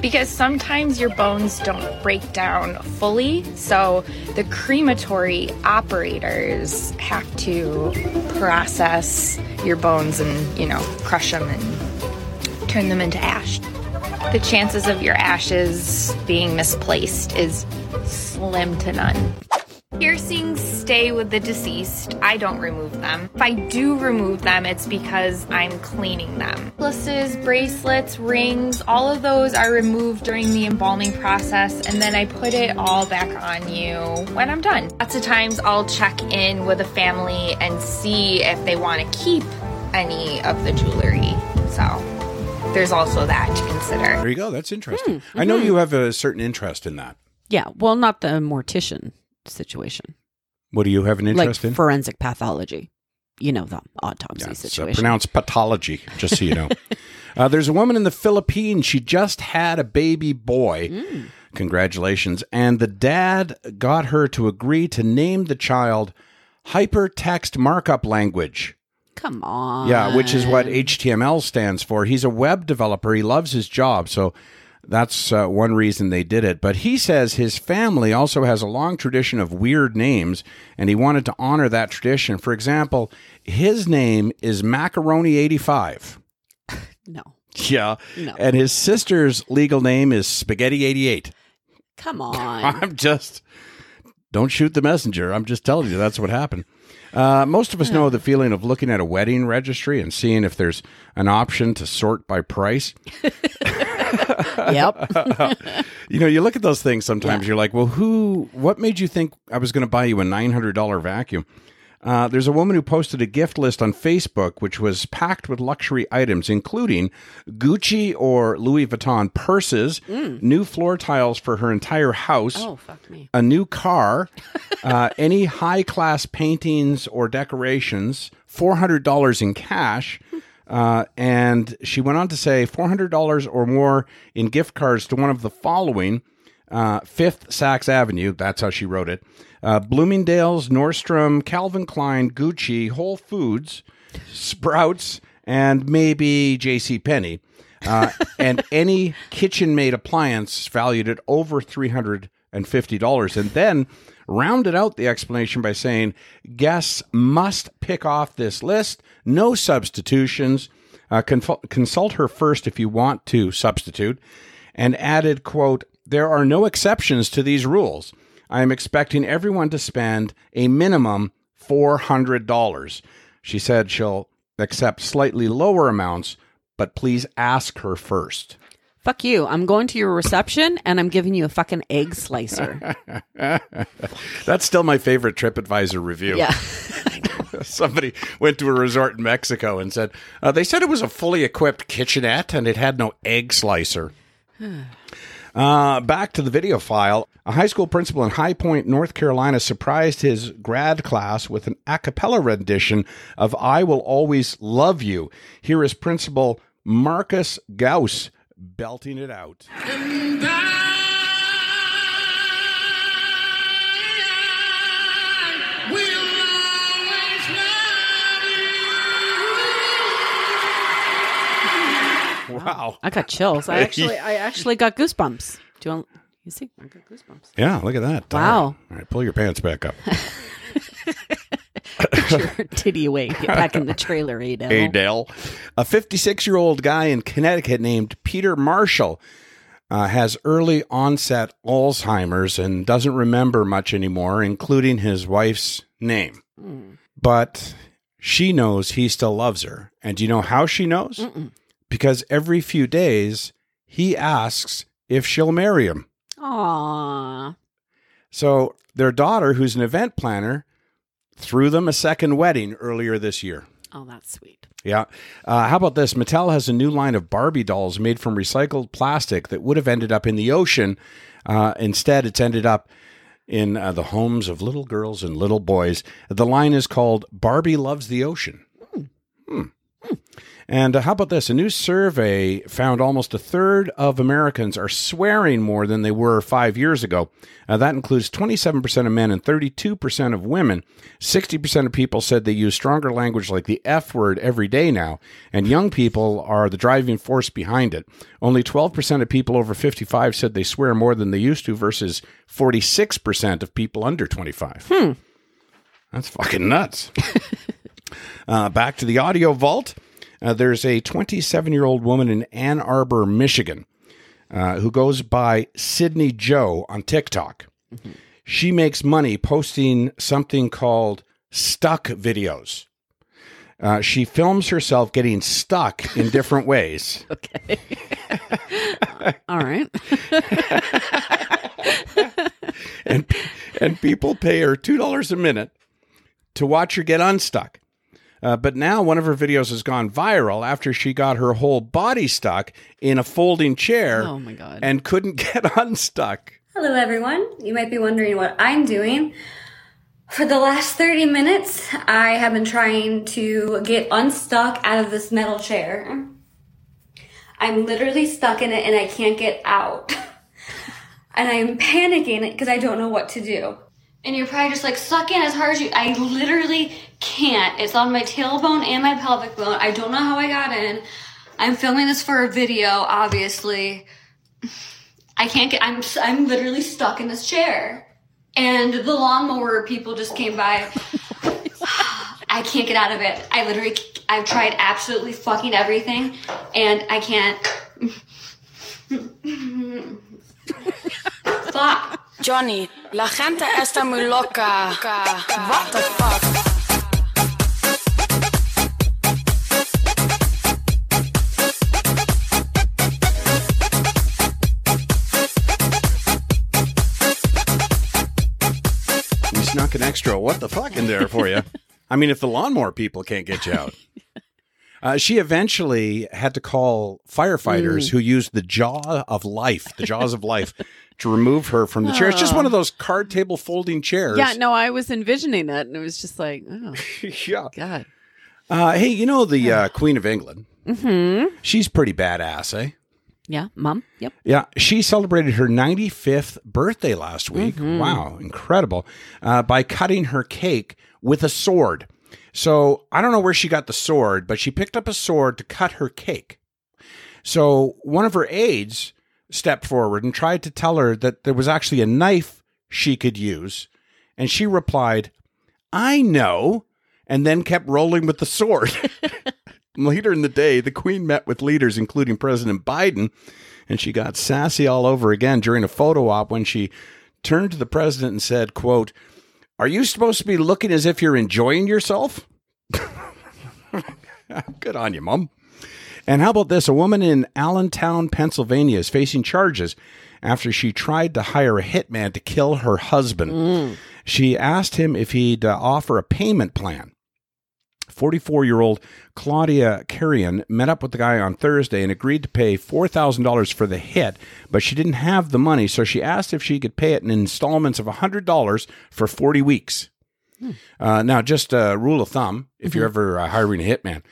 because sometimes your bones don't break down fully, so the crematory operators have to process your bones and, you know, crush them and turn them into ash. The chances of your ashes being misplaced is slim to none. Piercings stay with the deceased. I don't remove them. If I do remove them, it's because I'm cleaning them. Necklaces, bracelets, rings, all of those are removed during the embalming process, and then I put it all back on you when I'm done. Lots of times I'll check in with a family and see if they want to keep any of the jewelry. So there's also that to consider. There you go. That's interesting. Hmm. I know hmm. you have a certain interest in that. Yeah, well, not the mortician situation. What do you have an interest like in? forensic pathology. You know the autopsy It's uh, situation. pronounced pathology, just so you know. uh, there's a woman in the Philippines. She just had a baby boy. Mm. Congratulations. And the dad got her to agree to name the child Hypertext Markup Language. Come on. Yeah, which is what HTML stands for. He's a web developer. He loves his job. So that's uh, one reason they did it. But he says his family also has a long tradition of weird names, and he wanted to honor that tradition. For example, his name is Macaroni85. No. Yeah. No. And his sister's legal name is Spaghetti88. Come on. I'm just don't shoot the messenger. I'm just telling you that's what happened. Uh, most of us know the feeling of looking at a wedding registry and seeing if there's an option to sort by price. yep. you know, you look at those things sometimes, you're like, well, who, what made you think I was going to buy you a $900 vacuum? Uh, there's a woman who posted a gift list on Facebook, which was packed with luxury items, including Gucci or Louis Vuitton purses, new floor tiles for her entire house, Oh, fuck me. a new car, uh, any high class paintings or decorations, $400 in cash. Uh, and she went on to say $400 or more in gift cards to one of the following uh, Fifth Saks Avenue, that's how she wrote it, uh, Bloomingdale's, Nordstrom, Calvin Klein, Gucci, Whole Foods, Sprouts, and maybe J.C. Penney. Uh, and any kitchen made appliance valued at over $350. And then rounded out the explanation by saying guests must pick off this list, no substitutions. Uh, consult her first if you want to substitute. And added, quote, there are no exceptions to these rules. I am expecting everyone to spend a minimum $400. She said she'll accept slightly lower amounts, but please ask her first. Fuck you. I'm going to your reception and I'm giving you a fucking egg slicer. That's still my favorite TripAdvisor review. Yeah. Somebody went to a resort in Mexico and said, uh, they said it was a fully equipped kitchenette and it had no egg slicer. Uh, back to the video file. A high school principal in High Point, North Carolina, surprised his grad class with an a cappella rendition of I Will Always Love You. Here is Principal Marcus Gauss belting it out. Wow. I got chills. I actually, I actually got goosebumps. Do you want? You see, I got goosebumps. Yeah, look at that. Wow. All right, pull your pants back up. Put your titty away. Get back in the trailer, Adele. Adele. A 56 year old guy in Connecticut named Peter Marshall uh, has early onset Alzheimer's and doesn't remember much anymore, including his wife's name. But she knows he still loves her. And do you know how she knows? Mm-mm. Because every few days he asks if she'll marry him. Aww. So their daughter, who's an event planner, threw them a second wedding earlier this year. Oh, that's sweet. Yeah. Uh, how about this? Mattel has a new line of Barbie dolls made from recycled plastic that would have ended up in the ocean. Uh, instead, it's ended up in uh, the homes of little girls and little boys. The line is called Barbie Loves the Ocean. Hmm. And uh, how about this? A new survey found almost a third of Americans are swearing more than they were five years ago. Uh, that includes 27% of men and 32% of women. 60% of people said they use stronger language like the F word every day now. And young people are the driving force behind it. Only 12% of people over 55 said they swear more than they used to versus 46% of people under 25. Hmm. That's fucking nuts. uh, back to the audio vault. Uh, there's a 27 year old woman in Ann Arbor, Michigan, uh, who goes by Sydney Joe on TikTok. She makes money posting something called stuck videos. Uh, she films herself getting stuck in different ways. Okay. All right. and and people pay her two dollars a minute to watch her get unstuck. Uh, but now one of her videos has gone viral after she got her whole body stuck in a folding chair. Oh, my God. And couldn't get unstuck. Hello, everyone. You might be wondering what I'm doing. For the last 30 minutes, I have been trying to get unstuck out of this metal chair. I'm literally stuck in it and I can't get out. and I am panicking because I don't know what to do. And you're probably just like, suck in as hard as you. I literally can't. It's on my tailbone and my pelvic bone. I don't know how I got in. I'm filming this for a video, obviously. I can't get. I'm. I'm literally stuck in this chair. And the lawnmower people just came by. I can't get out of it. I literally. I've tried absolutely fucking everything, and I can't. Fuck. Johnny, la gente está muy loca. What the fuck? Snuck an extra what the fuck in there for you. I mean, if the lawnmower people can't get you out. Uh, she eventually had to call firefighters Mm. who used the jaw of life, the jaws of life, to remove her from the chair. It's just one of those card table folding chairs. Yeah, no, I was envisioning it, and it was just like, oh, yeah. God. Uh, hey, you know the uh, Queen of England? Mm-hmm. She's pretty badass, eh? Yeah, mom. Yep. Yeah, she celebrated her 95th birthday last week. Mhm. Wow, incredible. Uh, by cutting her cake with a sword. So I don't know where she got the sword, but she picked up a sword to cut her cake. So one of her aides stepped forward and tried to tell her that there was actually a knife she could use. And she replied, I know, and then kept rolling with the sword. Later in the day, the Queen met with leaders, including President Biden, and she got sassy all over again during a photo op when she turned to the president and said, quote, Are you supposed to be looking as if you're enjoying yourself? Good on you, Mom. And how about this? A woman in Allentown, Pennsylvania is facing charges after she tried to hire a hitman to kill her husband. She asked him if he'd uh, offer a payment plan. 44 year old Claudia Carrion met up with the guy on Thursday and agreed to pay $4,000 for the hit, but she didn't have the money, so she asked if she could pay it in installments of $100 for 40 weeks. Uh, now, just a rule of thumb if you're ever uh, hiring a hitman,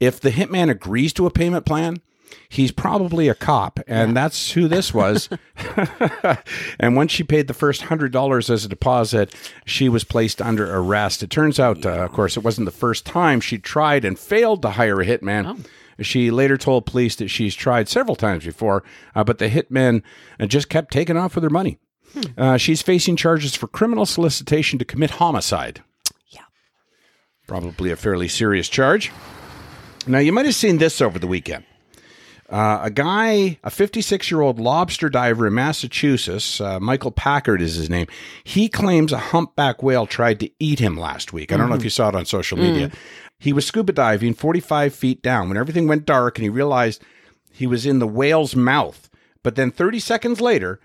if the hitman agrees to a payment plan, he's probably a cop, and that's who this was. and when she paid the first hundred dollars as a deposit, she was placed under arrest. It turns out, uh, of course, it wasn't the first time she tried and failed to hire a hitman. She later told police that she's tried several times before, uh, but the hitmen uh, just kept taking off with her money. Uh, she's facing charges for criminal solicitation to commit homicide. Yeah. Probably a fairly serious charge. Now, you might have seen this over the weekend. Uh, a guy, a 56 year old lobster diver in Massachusetts, uh, Michael Packard is his name. He claims a humpback whale tried to eat him last week. I don't know if Mhm. you saw it on social media. He was scuba diving 45 feet down when everything went dark and he realized he was in the whale's mouth. But then 30 seconds later,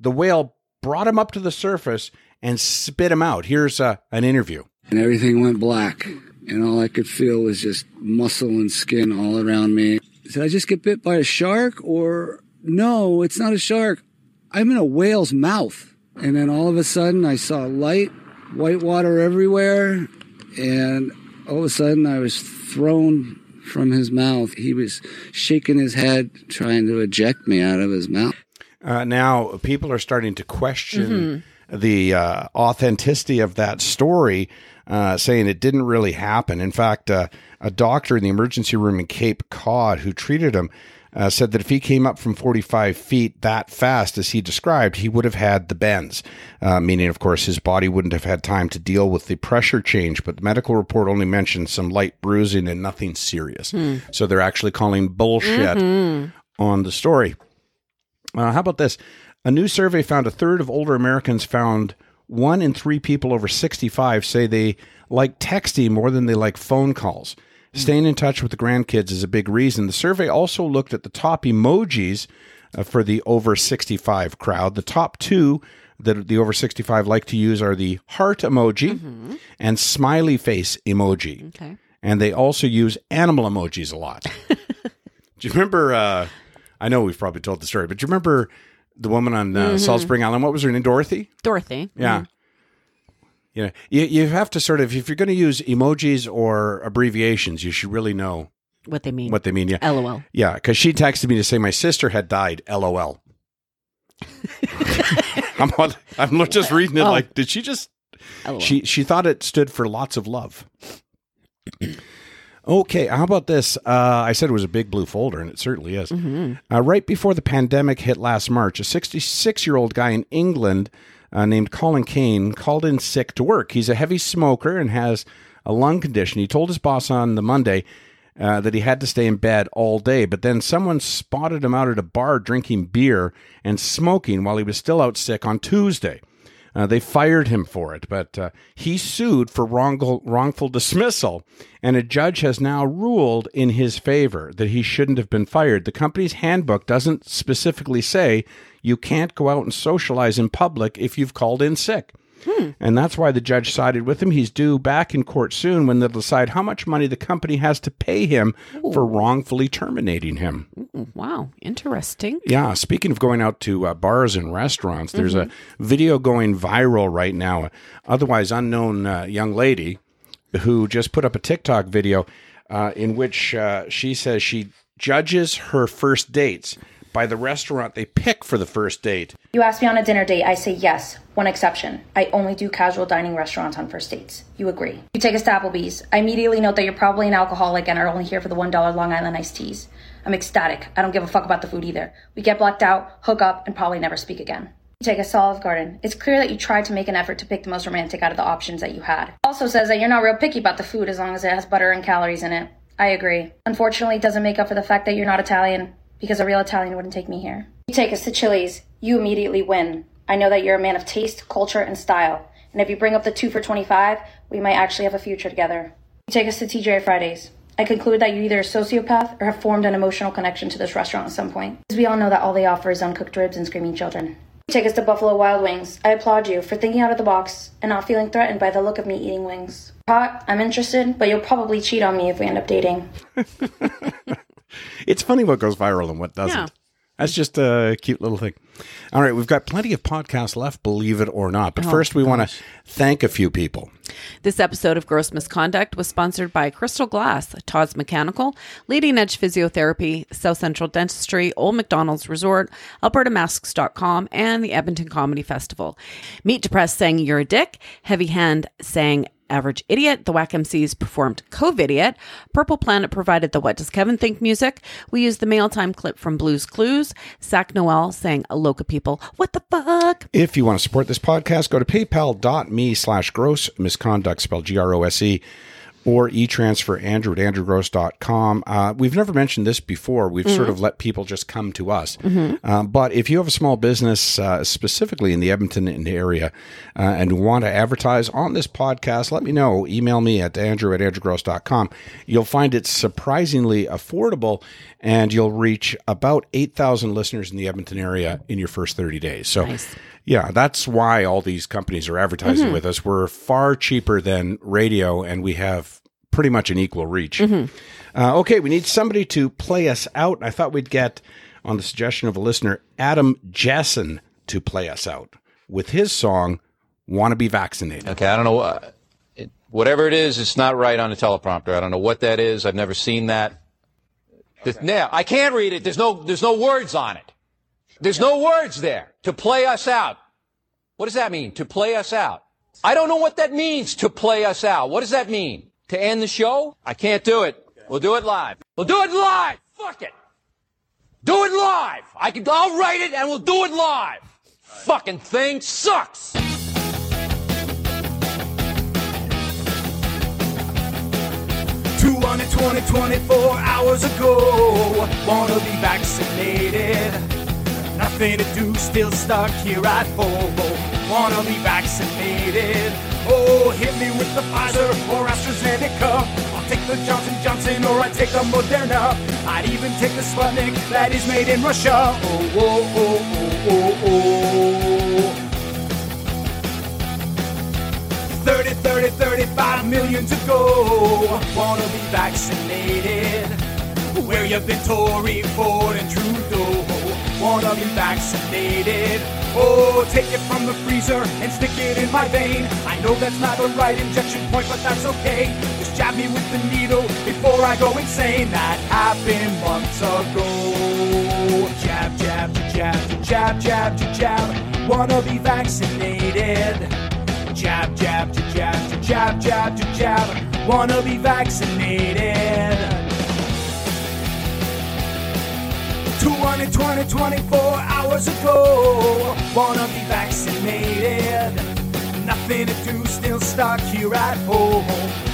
the whale brought him up to the surface and spit him out. Here's uh, an interview. and everything went black. And all I could feel was just muscle and skin all around me. Did I just get bit by a shark? Or no, it's not a shark. I'm in a whale's mouth. And then all of a sudden I saw light, white water everywhere. And all of a sudden I was thrown from his mouth. He was shaking his head, trying to eject me out of his mouth. Uh, now people are starting to question the uh, authenticity of that story, uh, saying it didn't really happen. In fact, uh, a doctor in the emergency room in Cape Cod who treated him uh, said that if he came up from 45 feet that fast as he described, he would have had the bends, uh, meaning, of course, his body wouldn't have had time to deal with the pressure change. But the medical report only mentioned some light bruising and nothing serious. Hmm. So they're actually calling bullshit Mhm. on the story. Uh, how about this? A new survey found a third of older Americans found one in three people over 65 say they like texting more than they like phone calls. Staying in touch with the grandkids is a big reason. The survey also looked at the top emojis uh, for the over 65 crowd. The top two that the over 65 like to use are the heart emoji and smiley face emoji. Okay. And they also use animal emojis a lot. Do you remember? Uh, I know we've probably told the story, but do you remember the woman on uh, Mhm. Salt Spring Island? What was her name? Dorothy. Dorothy. Yeah. You know, you, you have to sort of if you're going to use emojis or abbreviations, you should really know What they mean. what they mean. Yeah. LOL. Yeah, because she texted me to say my sister had died. LOL. I'm on, I'm just reading it Oh. like, did she just? LOL. She she thought it stood for lots of love. Okay, how about this? Uh, I said it was a big blue folder, and it certainly is. Mhm. Uh, right before the pandemic hit last March, a 66 year old guy in England uh, named Colin Kane called in sick to work. He's a heavy smoker and has a lung condition. He told his boss on the Monday uh, that he had to stay in bed all day, but then someone spotted him out at a bar drinking beer and smoking while he was still out sick on Tuesday. Uh, they fired him for it, but uh, he sued for wrongful, wrongful dismissal, and a judge has now ruled in his favor that he shouldn't have been fired. The company's handbook doesn't specifically say you can't go out and socialize in public if you've called in sick. And that's why the judge sided with him. He's due back in court soon when they'll decide how much money the company has to pay him for wrongfully terminating him. Mm, Wow. Interesting. Yeah, speaking of going out to uh, bars and restaurants, there's a video going viral right now. Otherwise unknown uh, young lady who just put up a TikTok video uh, in which uh, she says she judges her first dates by the restaurant they pick for the first date. You ask me on a dinner date, I say yes. One exception. I only do casual dining restaurants on first dates. You agree. You take us to Applebee's. I immediately note that you're probably an alcoholic and are only here for the $1 Long Island iced teas. I'm ecstatic. I don't give a fuck about the food either. We get blacked out, hook up, and probably never speak again. You take us to Olive Garden. It's clear that you tried to make an effort to pick the most romantic out of the options that you had. Also says that you're not real picky about the food as long as it has butter and calories in it. I agree. Unfortunately, it doesn't make up for the fact that you're not Italian, because a real Italian wouldn't take me here. You take us to Chili's, you immediately win. I know that you're a man of taste, culture, and style. And if you bring up the two for 25, we might actually have a future together. You take us to TGI Fridays. I conclude that you're either a sociopath or have formed an emotional connection to this restaurant at some point. Because we all know that all they offer is uncooked ribs and screaming children. You take us to Buffalo Wild Wings. I applaud you for thinking out of the box and not feeling threatened by the look of me eating wings. Hot, I'm interested, but you'll probably cheat on me if we end up dating. It's funny what goes viral and what doesn't. Yeah. That's just a cute little thing. All right, we've got plenty of podcasts left, believe it or not. But Oh, first, we want to thank a few people. This episode of Gross Misconduct was sponsored by Crystal Glass, Todd's Mechanical, Leading Edge Physiotherapy, South Central Dentistry, Old McDonald's Resort, AlbertaMasks.com, and the Edmonton Comedy Festival. Meet Depressed sang You're a Dick, Heavy Hand sang Average Idiot. The Whack MCs performed Covidiot. Purple Planet provided the What Does Kevin Think music. We used the mail time clip from Blues Clues. Sac Noel sang Aloka People. What the fuck? If you want to support this podcast, go to paypal.me slash gross misconduct, spelled G R O S E, or e-transfer Andrew at andrewgross.com. Uh, we've never mentioned this before. We've sort Mhm. of let people just come to us. Mhm. Um, but if you have a small business, uh, specifically in the Edmonton area, uh, and want to advertise on this podcast, let me know. Email me at andrew at andrewgross.com. You'll find it surprisingly affordable, and you'll reach about 8,000 listeners in the Edmonton area in your first 30 days. So, yeah, that's why all these companies are advertising Mhm. with us. We're far cheaper than radio, and we have pretty much an equal reach. Mhm. Uh, okay, we need somebody to play us out. I thought we'd get, on the suggestion of a listener, Adam Jessen to play us out with his song, Want to Be Vaccinated. Okay, I don't know. Uh, it, whatever it is, it's not right on the teleprompter. I don't know what that is. I've never seen that. This, now, I can't read it. There's no, there's no words on it. There's no words there to play us out. What does that mean? To play us out? I don't know what that means to play us out. What does that mean? To end the show? I can't do it. We'll do it live. We'll do it live. Fuck it. Do it live. I can, I'll write it and we'll do it live. Fucking thing sucks. 220, 24 hours ago. Wanna be vaccinated. Nothing to do, still stuck here at home. Wanna be vaccinated. Oh, hit me with the Pfizer or AstraZeneca. I'll take the Johnson Johnson or I take the Moderna. I'd even take the Sputnik that is made in Russia. Oh, oh, oh, oh, oh, oh. 30, 30, 35 million to go. Wanna be vaccinated. Where you've been Tory, Ford, and Trudeau. Wanna be vaccinated. Oh, take it from the freezer and stick it in my vein. I know that's not the right injection point, but that's okay. Just jab me with the needle before I go insane. That happened months ago. Jab, jab, jab, jab, jab, jab, jab. Wanna be vaccinated. Jab, jab, jab, jab, jab, jab, jab. Wanna be vaccinated. 220, 24 hours ago. Wanna be vaccinated. Nothing to do, still stuck here at home.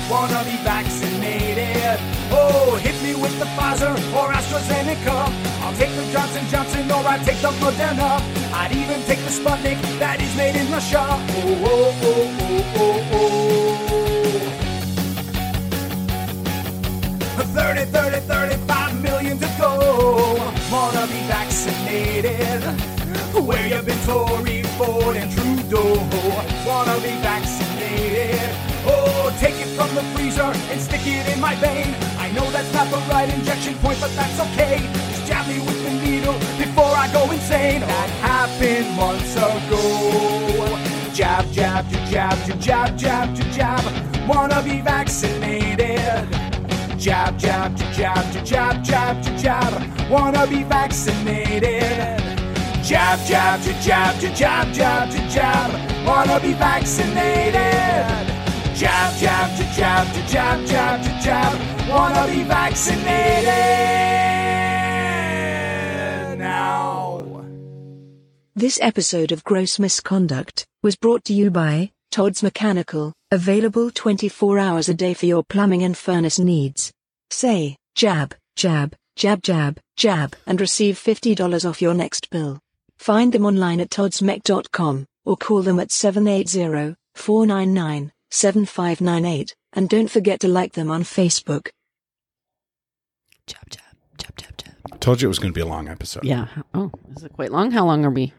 Wanna be vaccinated. Oh, hit me with the Pfizer or AstraZeneca. I'll take the Johnson Johnson or I take the Moderna. I'd even take the Sputnik that is made in Russia. Oh, oh, oh, oh, oh, oh. 30, 30, 35 million to go. Wanna be vaccinated. Where you've been Tory, Ford, and Trudeau. Wanna be vaccinated. Oh, take it from the freezer and stick it in my vein. I know that's not the right injection point, but that's okay. Just jab me with the needle before I go insane. That happened months ago. Jab, jab, jab, jab, jab, jab, jab, jab. Wanna be vaccinated. Jab, jab, jab, jab, jab, jab, jab. Wanna be vaccinated. Jab, jab, jab, jab, jab, jab, jab. Wanna be vaccinated. Jab, jab, jab, jab, jab, jab, jab. Wanna be vaccinated now. This episode of Gross Misconduct was brought to you by Todd's Mechanical, available 24 hours a day for your plumbing and furnace needs. Say, jab, jab, jab, jab, jab, and receive $50 off your next bill. Find them online at toddsmech.com or call them at 780 499 7598, and don't forget to like them on Facebook. Jab, jab, jab, jab, jab. I told you it was going to be a long episode. Yeah. Oh, is it quite long? How long are we?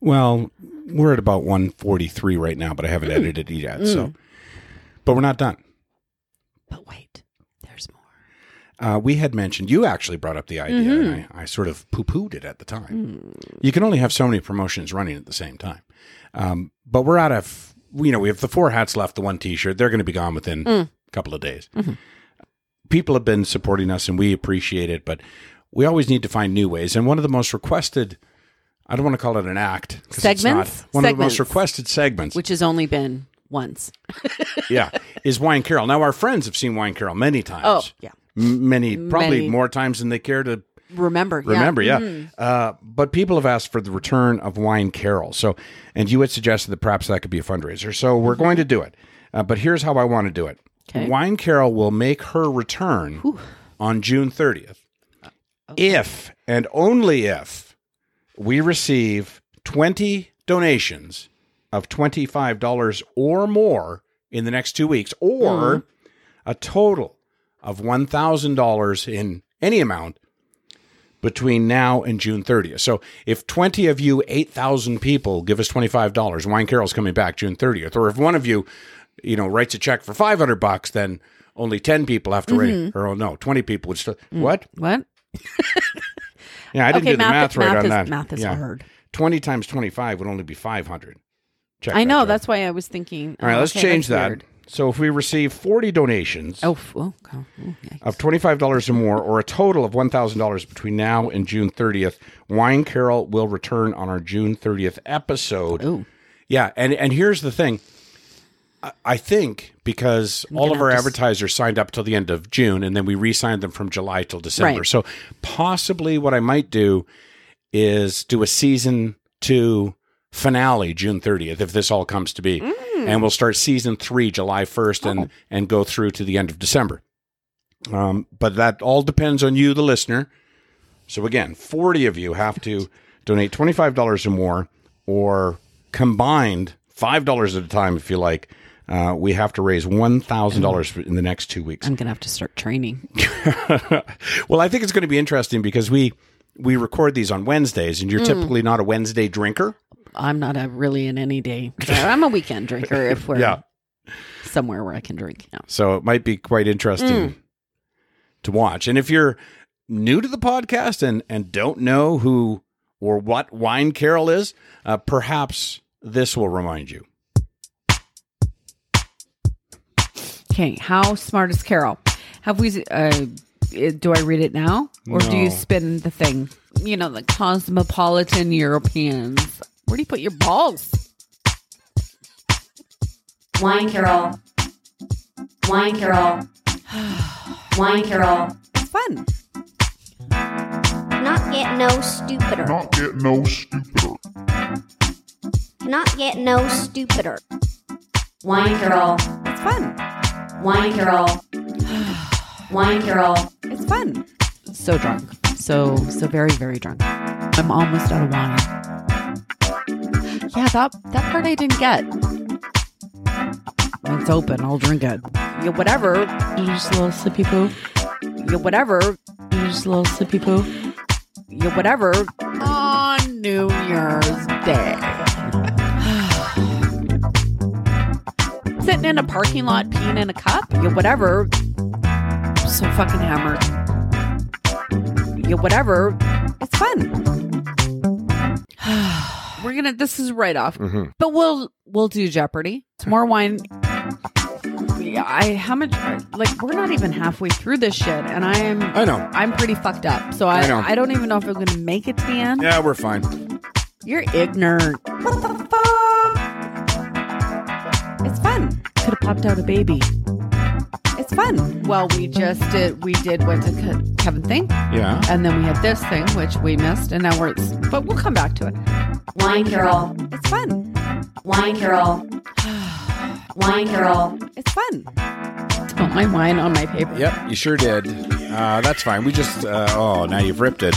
Well, we're at about 143 right now, but I haven't edited it yet. So, Mm. but we're not done. But wait, there's more. Uh, we had mentioned you actually brought up the idea, Mhm. and I, I sort of poo pooed it at the time. Mm. You can only have so many promotions running at the same time. Um, but we're out of, you know, we have the four hats left, the one T-shirt. They're going to be gone within Mm. a couple of days. Mhm. People have been supporting us, and we appreciate it. But we always need to find new ways. And one of the most requested, I don't want to call it an act, Segments? not. One of the most requested segments, Which has only been once. yeah, is Wine Carol. Now our friends have seen Wine Carol many times. Oh, yeah. Many, probably Many. more times than they care to Remember. yeah. remember. Yeah, Mhm. Uh, but people have asked for the return of Wine Carol. So, and you had suggested that perhaps that could be a fundraiser. So we're going to do it. Uh, but here's how I want to do it. Okay. Wine Carol will make her return on June 30th, if and only if we receive 20 donations of $25 or more in the next two weeks, or Mhm. a total of $1,000 in any amount between now and June 30th. So if 20 of you, 8,000 people give us $25, Wine Carol's coming back June 30th. Or if one of you, you know, writes a check for 500 bucks, then only 10 people have to Mhm. write, or oh, no, 20 people would still, Mm. what? What? Yeah, I didn't Okay, do the math- math, right math on is- that. math is yeah. hard. 20 times 25 would only be 500. Check I know. That's why I was thinking. All right, oh, let's change that. weird. So if we receive 40 donations Oh, oh. Oh, of $25 or more, or a total of $1,000 between now and June 30th, Wine Carol will return on our June 30th episode. Ooh. Yeah, and, and here's the thing. I- I think because all of our advertisers signed up till the end of June, and then we re-signed them from July till December. Right. So possibly what I might do is do a season two finale June 30th, if this all comes to be, and we'll start season three July 1st and and go through to the end of December. Um, but that all depends on you, the listener. So again, 40 of you have to donate $25 or more, or combined $5 at a time, if you like. Uh, we have to raise $1,000 in the next two weeks. I'm gonna have to start training. well, I think it's going to be interesting because we we record these on Wednesdays, and you're Mm. typically not a Wednesday drinker. I'm not a really an any day. I'm a weekend drinker if we're Yeah. somewhere where I can drink. Yeah. So it might be quite interesting Mm. to watch. And if you're new to the podcast and and don't know who or what Wine Carol is, uh, perhaps this will remind you. Okay. How smart is Carol? Have we? Uh, do I read it now, or do you spin the thing? You know, the cosmopolitan Europeans. Where do you put your balls? Wine Carol. Wine Carol. Wine Carol. It's fun. Not get no stupider. Not get no stupider. Not get no stupider. Wine Carol. It's fun. Wine Carol. Wine Carol. It's fun. So drunk. So so very very drunk. I'm almost out of wine. Yeah, that that part I didn't get. It's open, I'll drink it. Yeah, whatever. Just a little sippy poo. Yeah, whatever. Just a little sippy poo. Yeah, whatever. On New Year's Day. Sitting in a parking lot, peeing in a cup. Yeah, whatever. So fucking hammered. Yeah, whatever. It's fun. We're gonna. This is right off, Mhm. but we'll we'll do Jeopardy. It's more wine. Yeah, I how much? Like we're not even halfway through this shit, and I am. I know. I'm pretty fucked up. So I I know. I don't even know if I'm gonna make it to the end. Yeah, we're fine. You're ignorant. What the fuck? It's fun. Could have popped out a baby. It's fun. Well, we just did. We did went to Ke- Kevin think? Yeah. And then we had this thing which we missed, and now we're. But we'll come back to it. Wine Carol. It's fun. Wine Carol. Wine Carol. It's fun. Spill my wine on my paper. Yep, you sure did. Uh, that's fine. We just, uh, oh, now you've ripped it.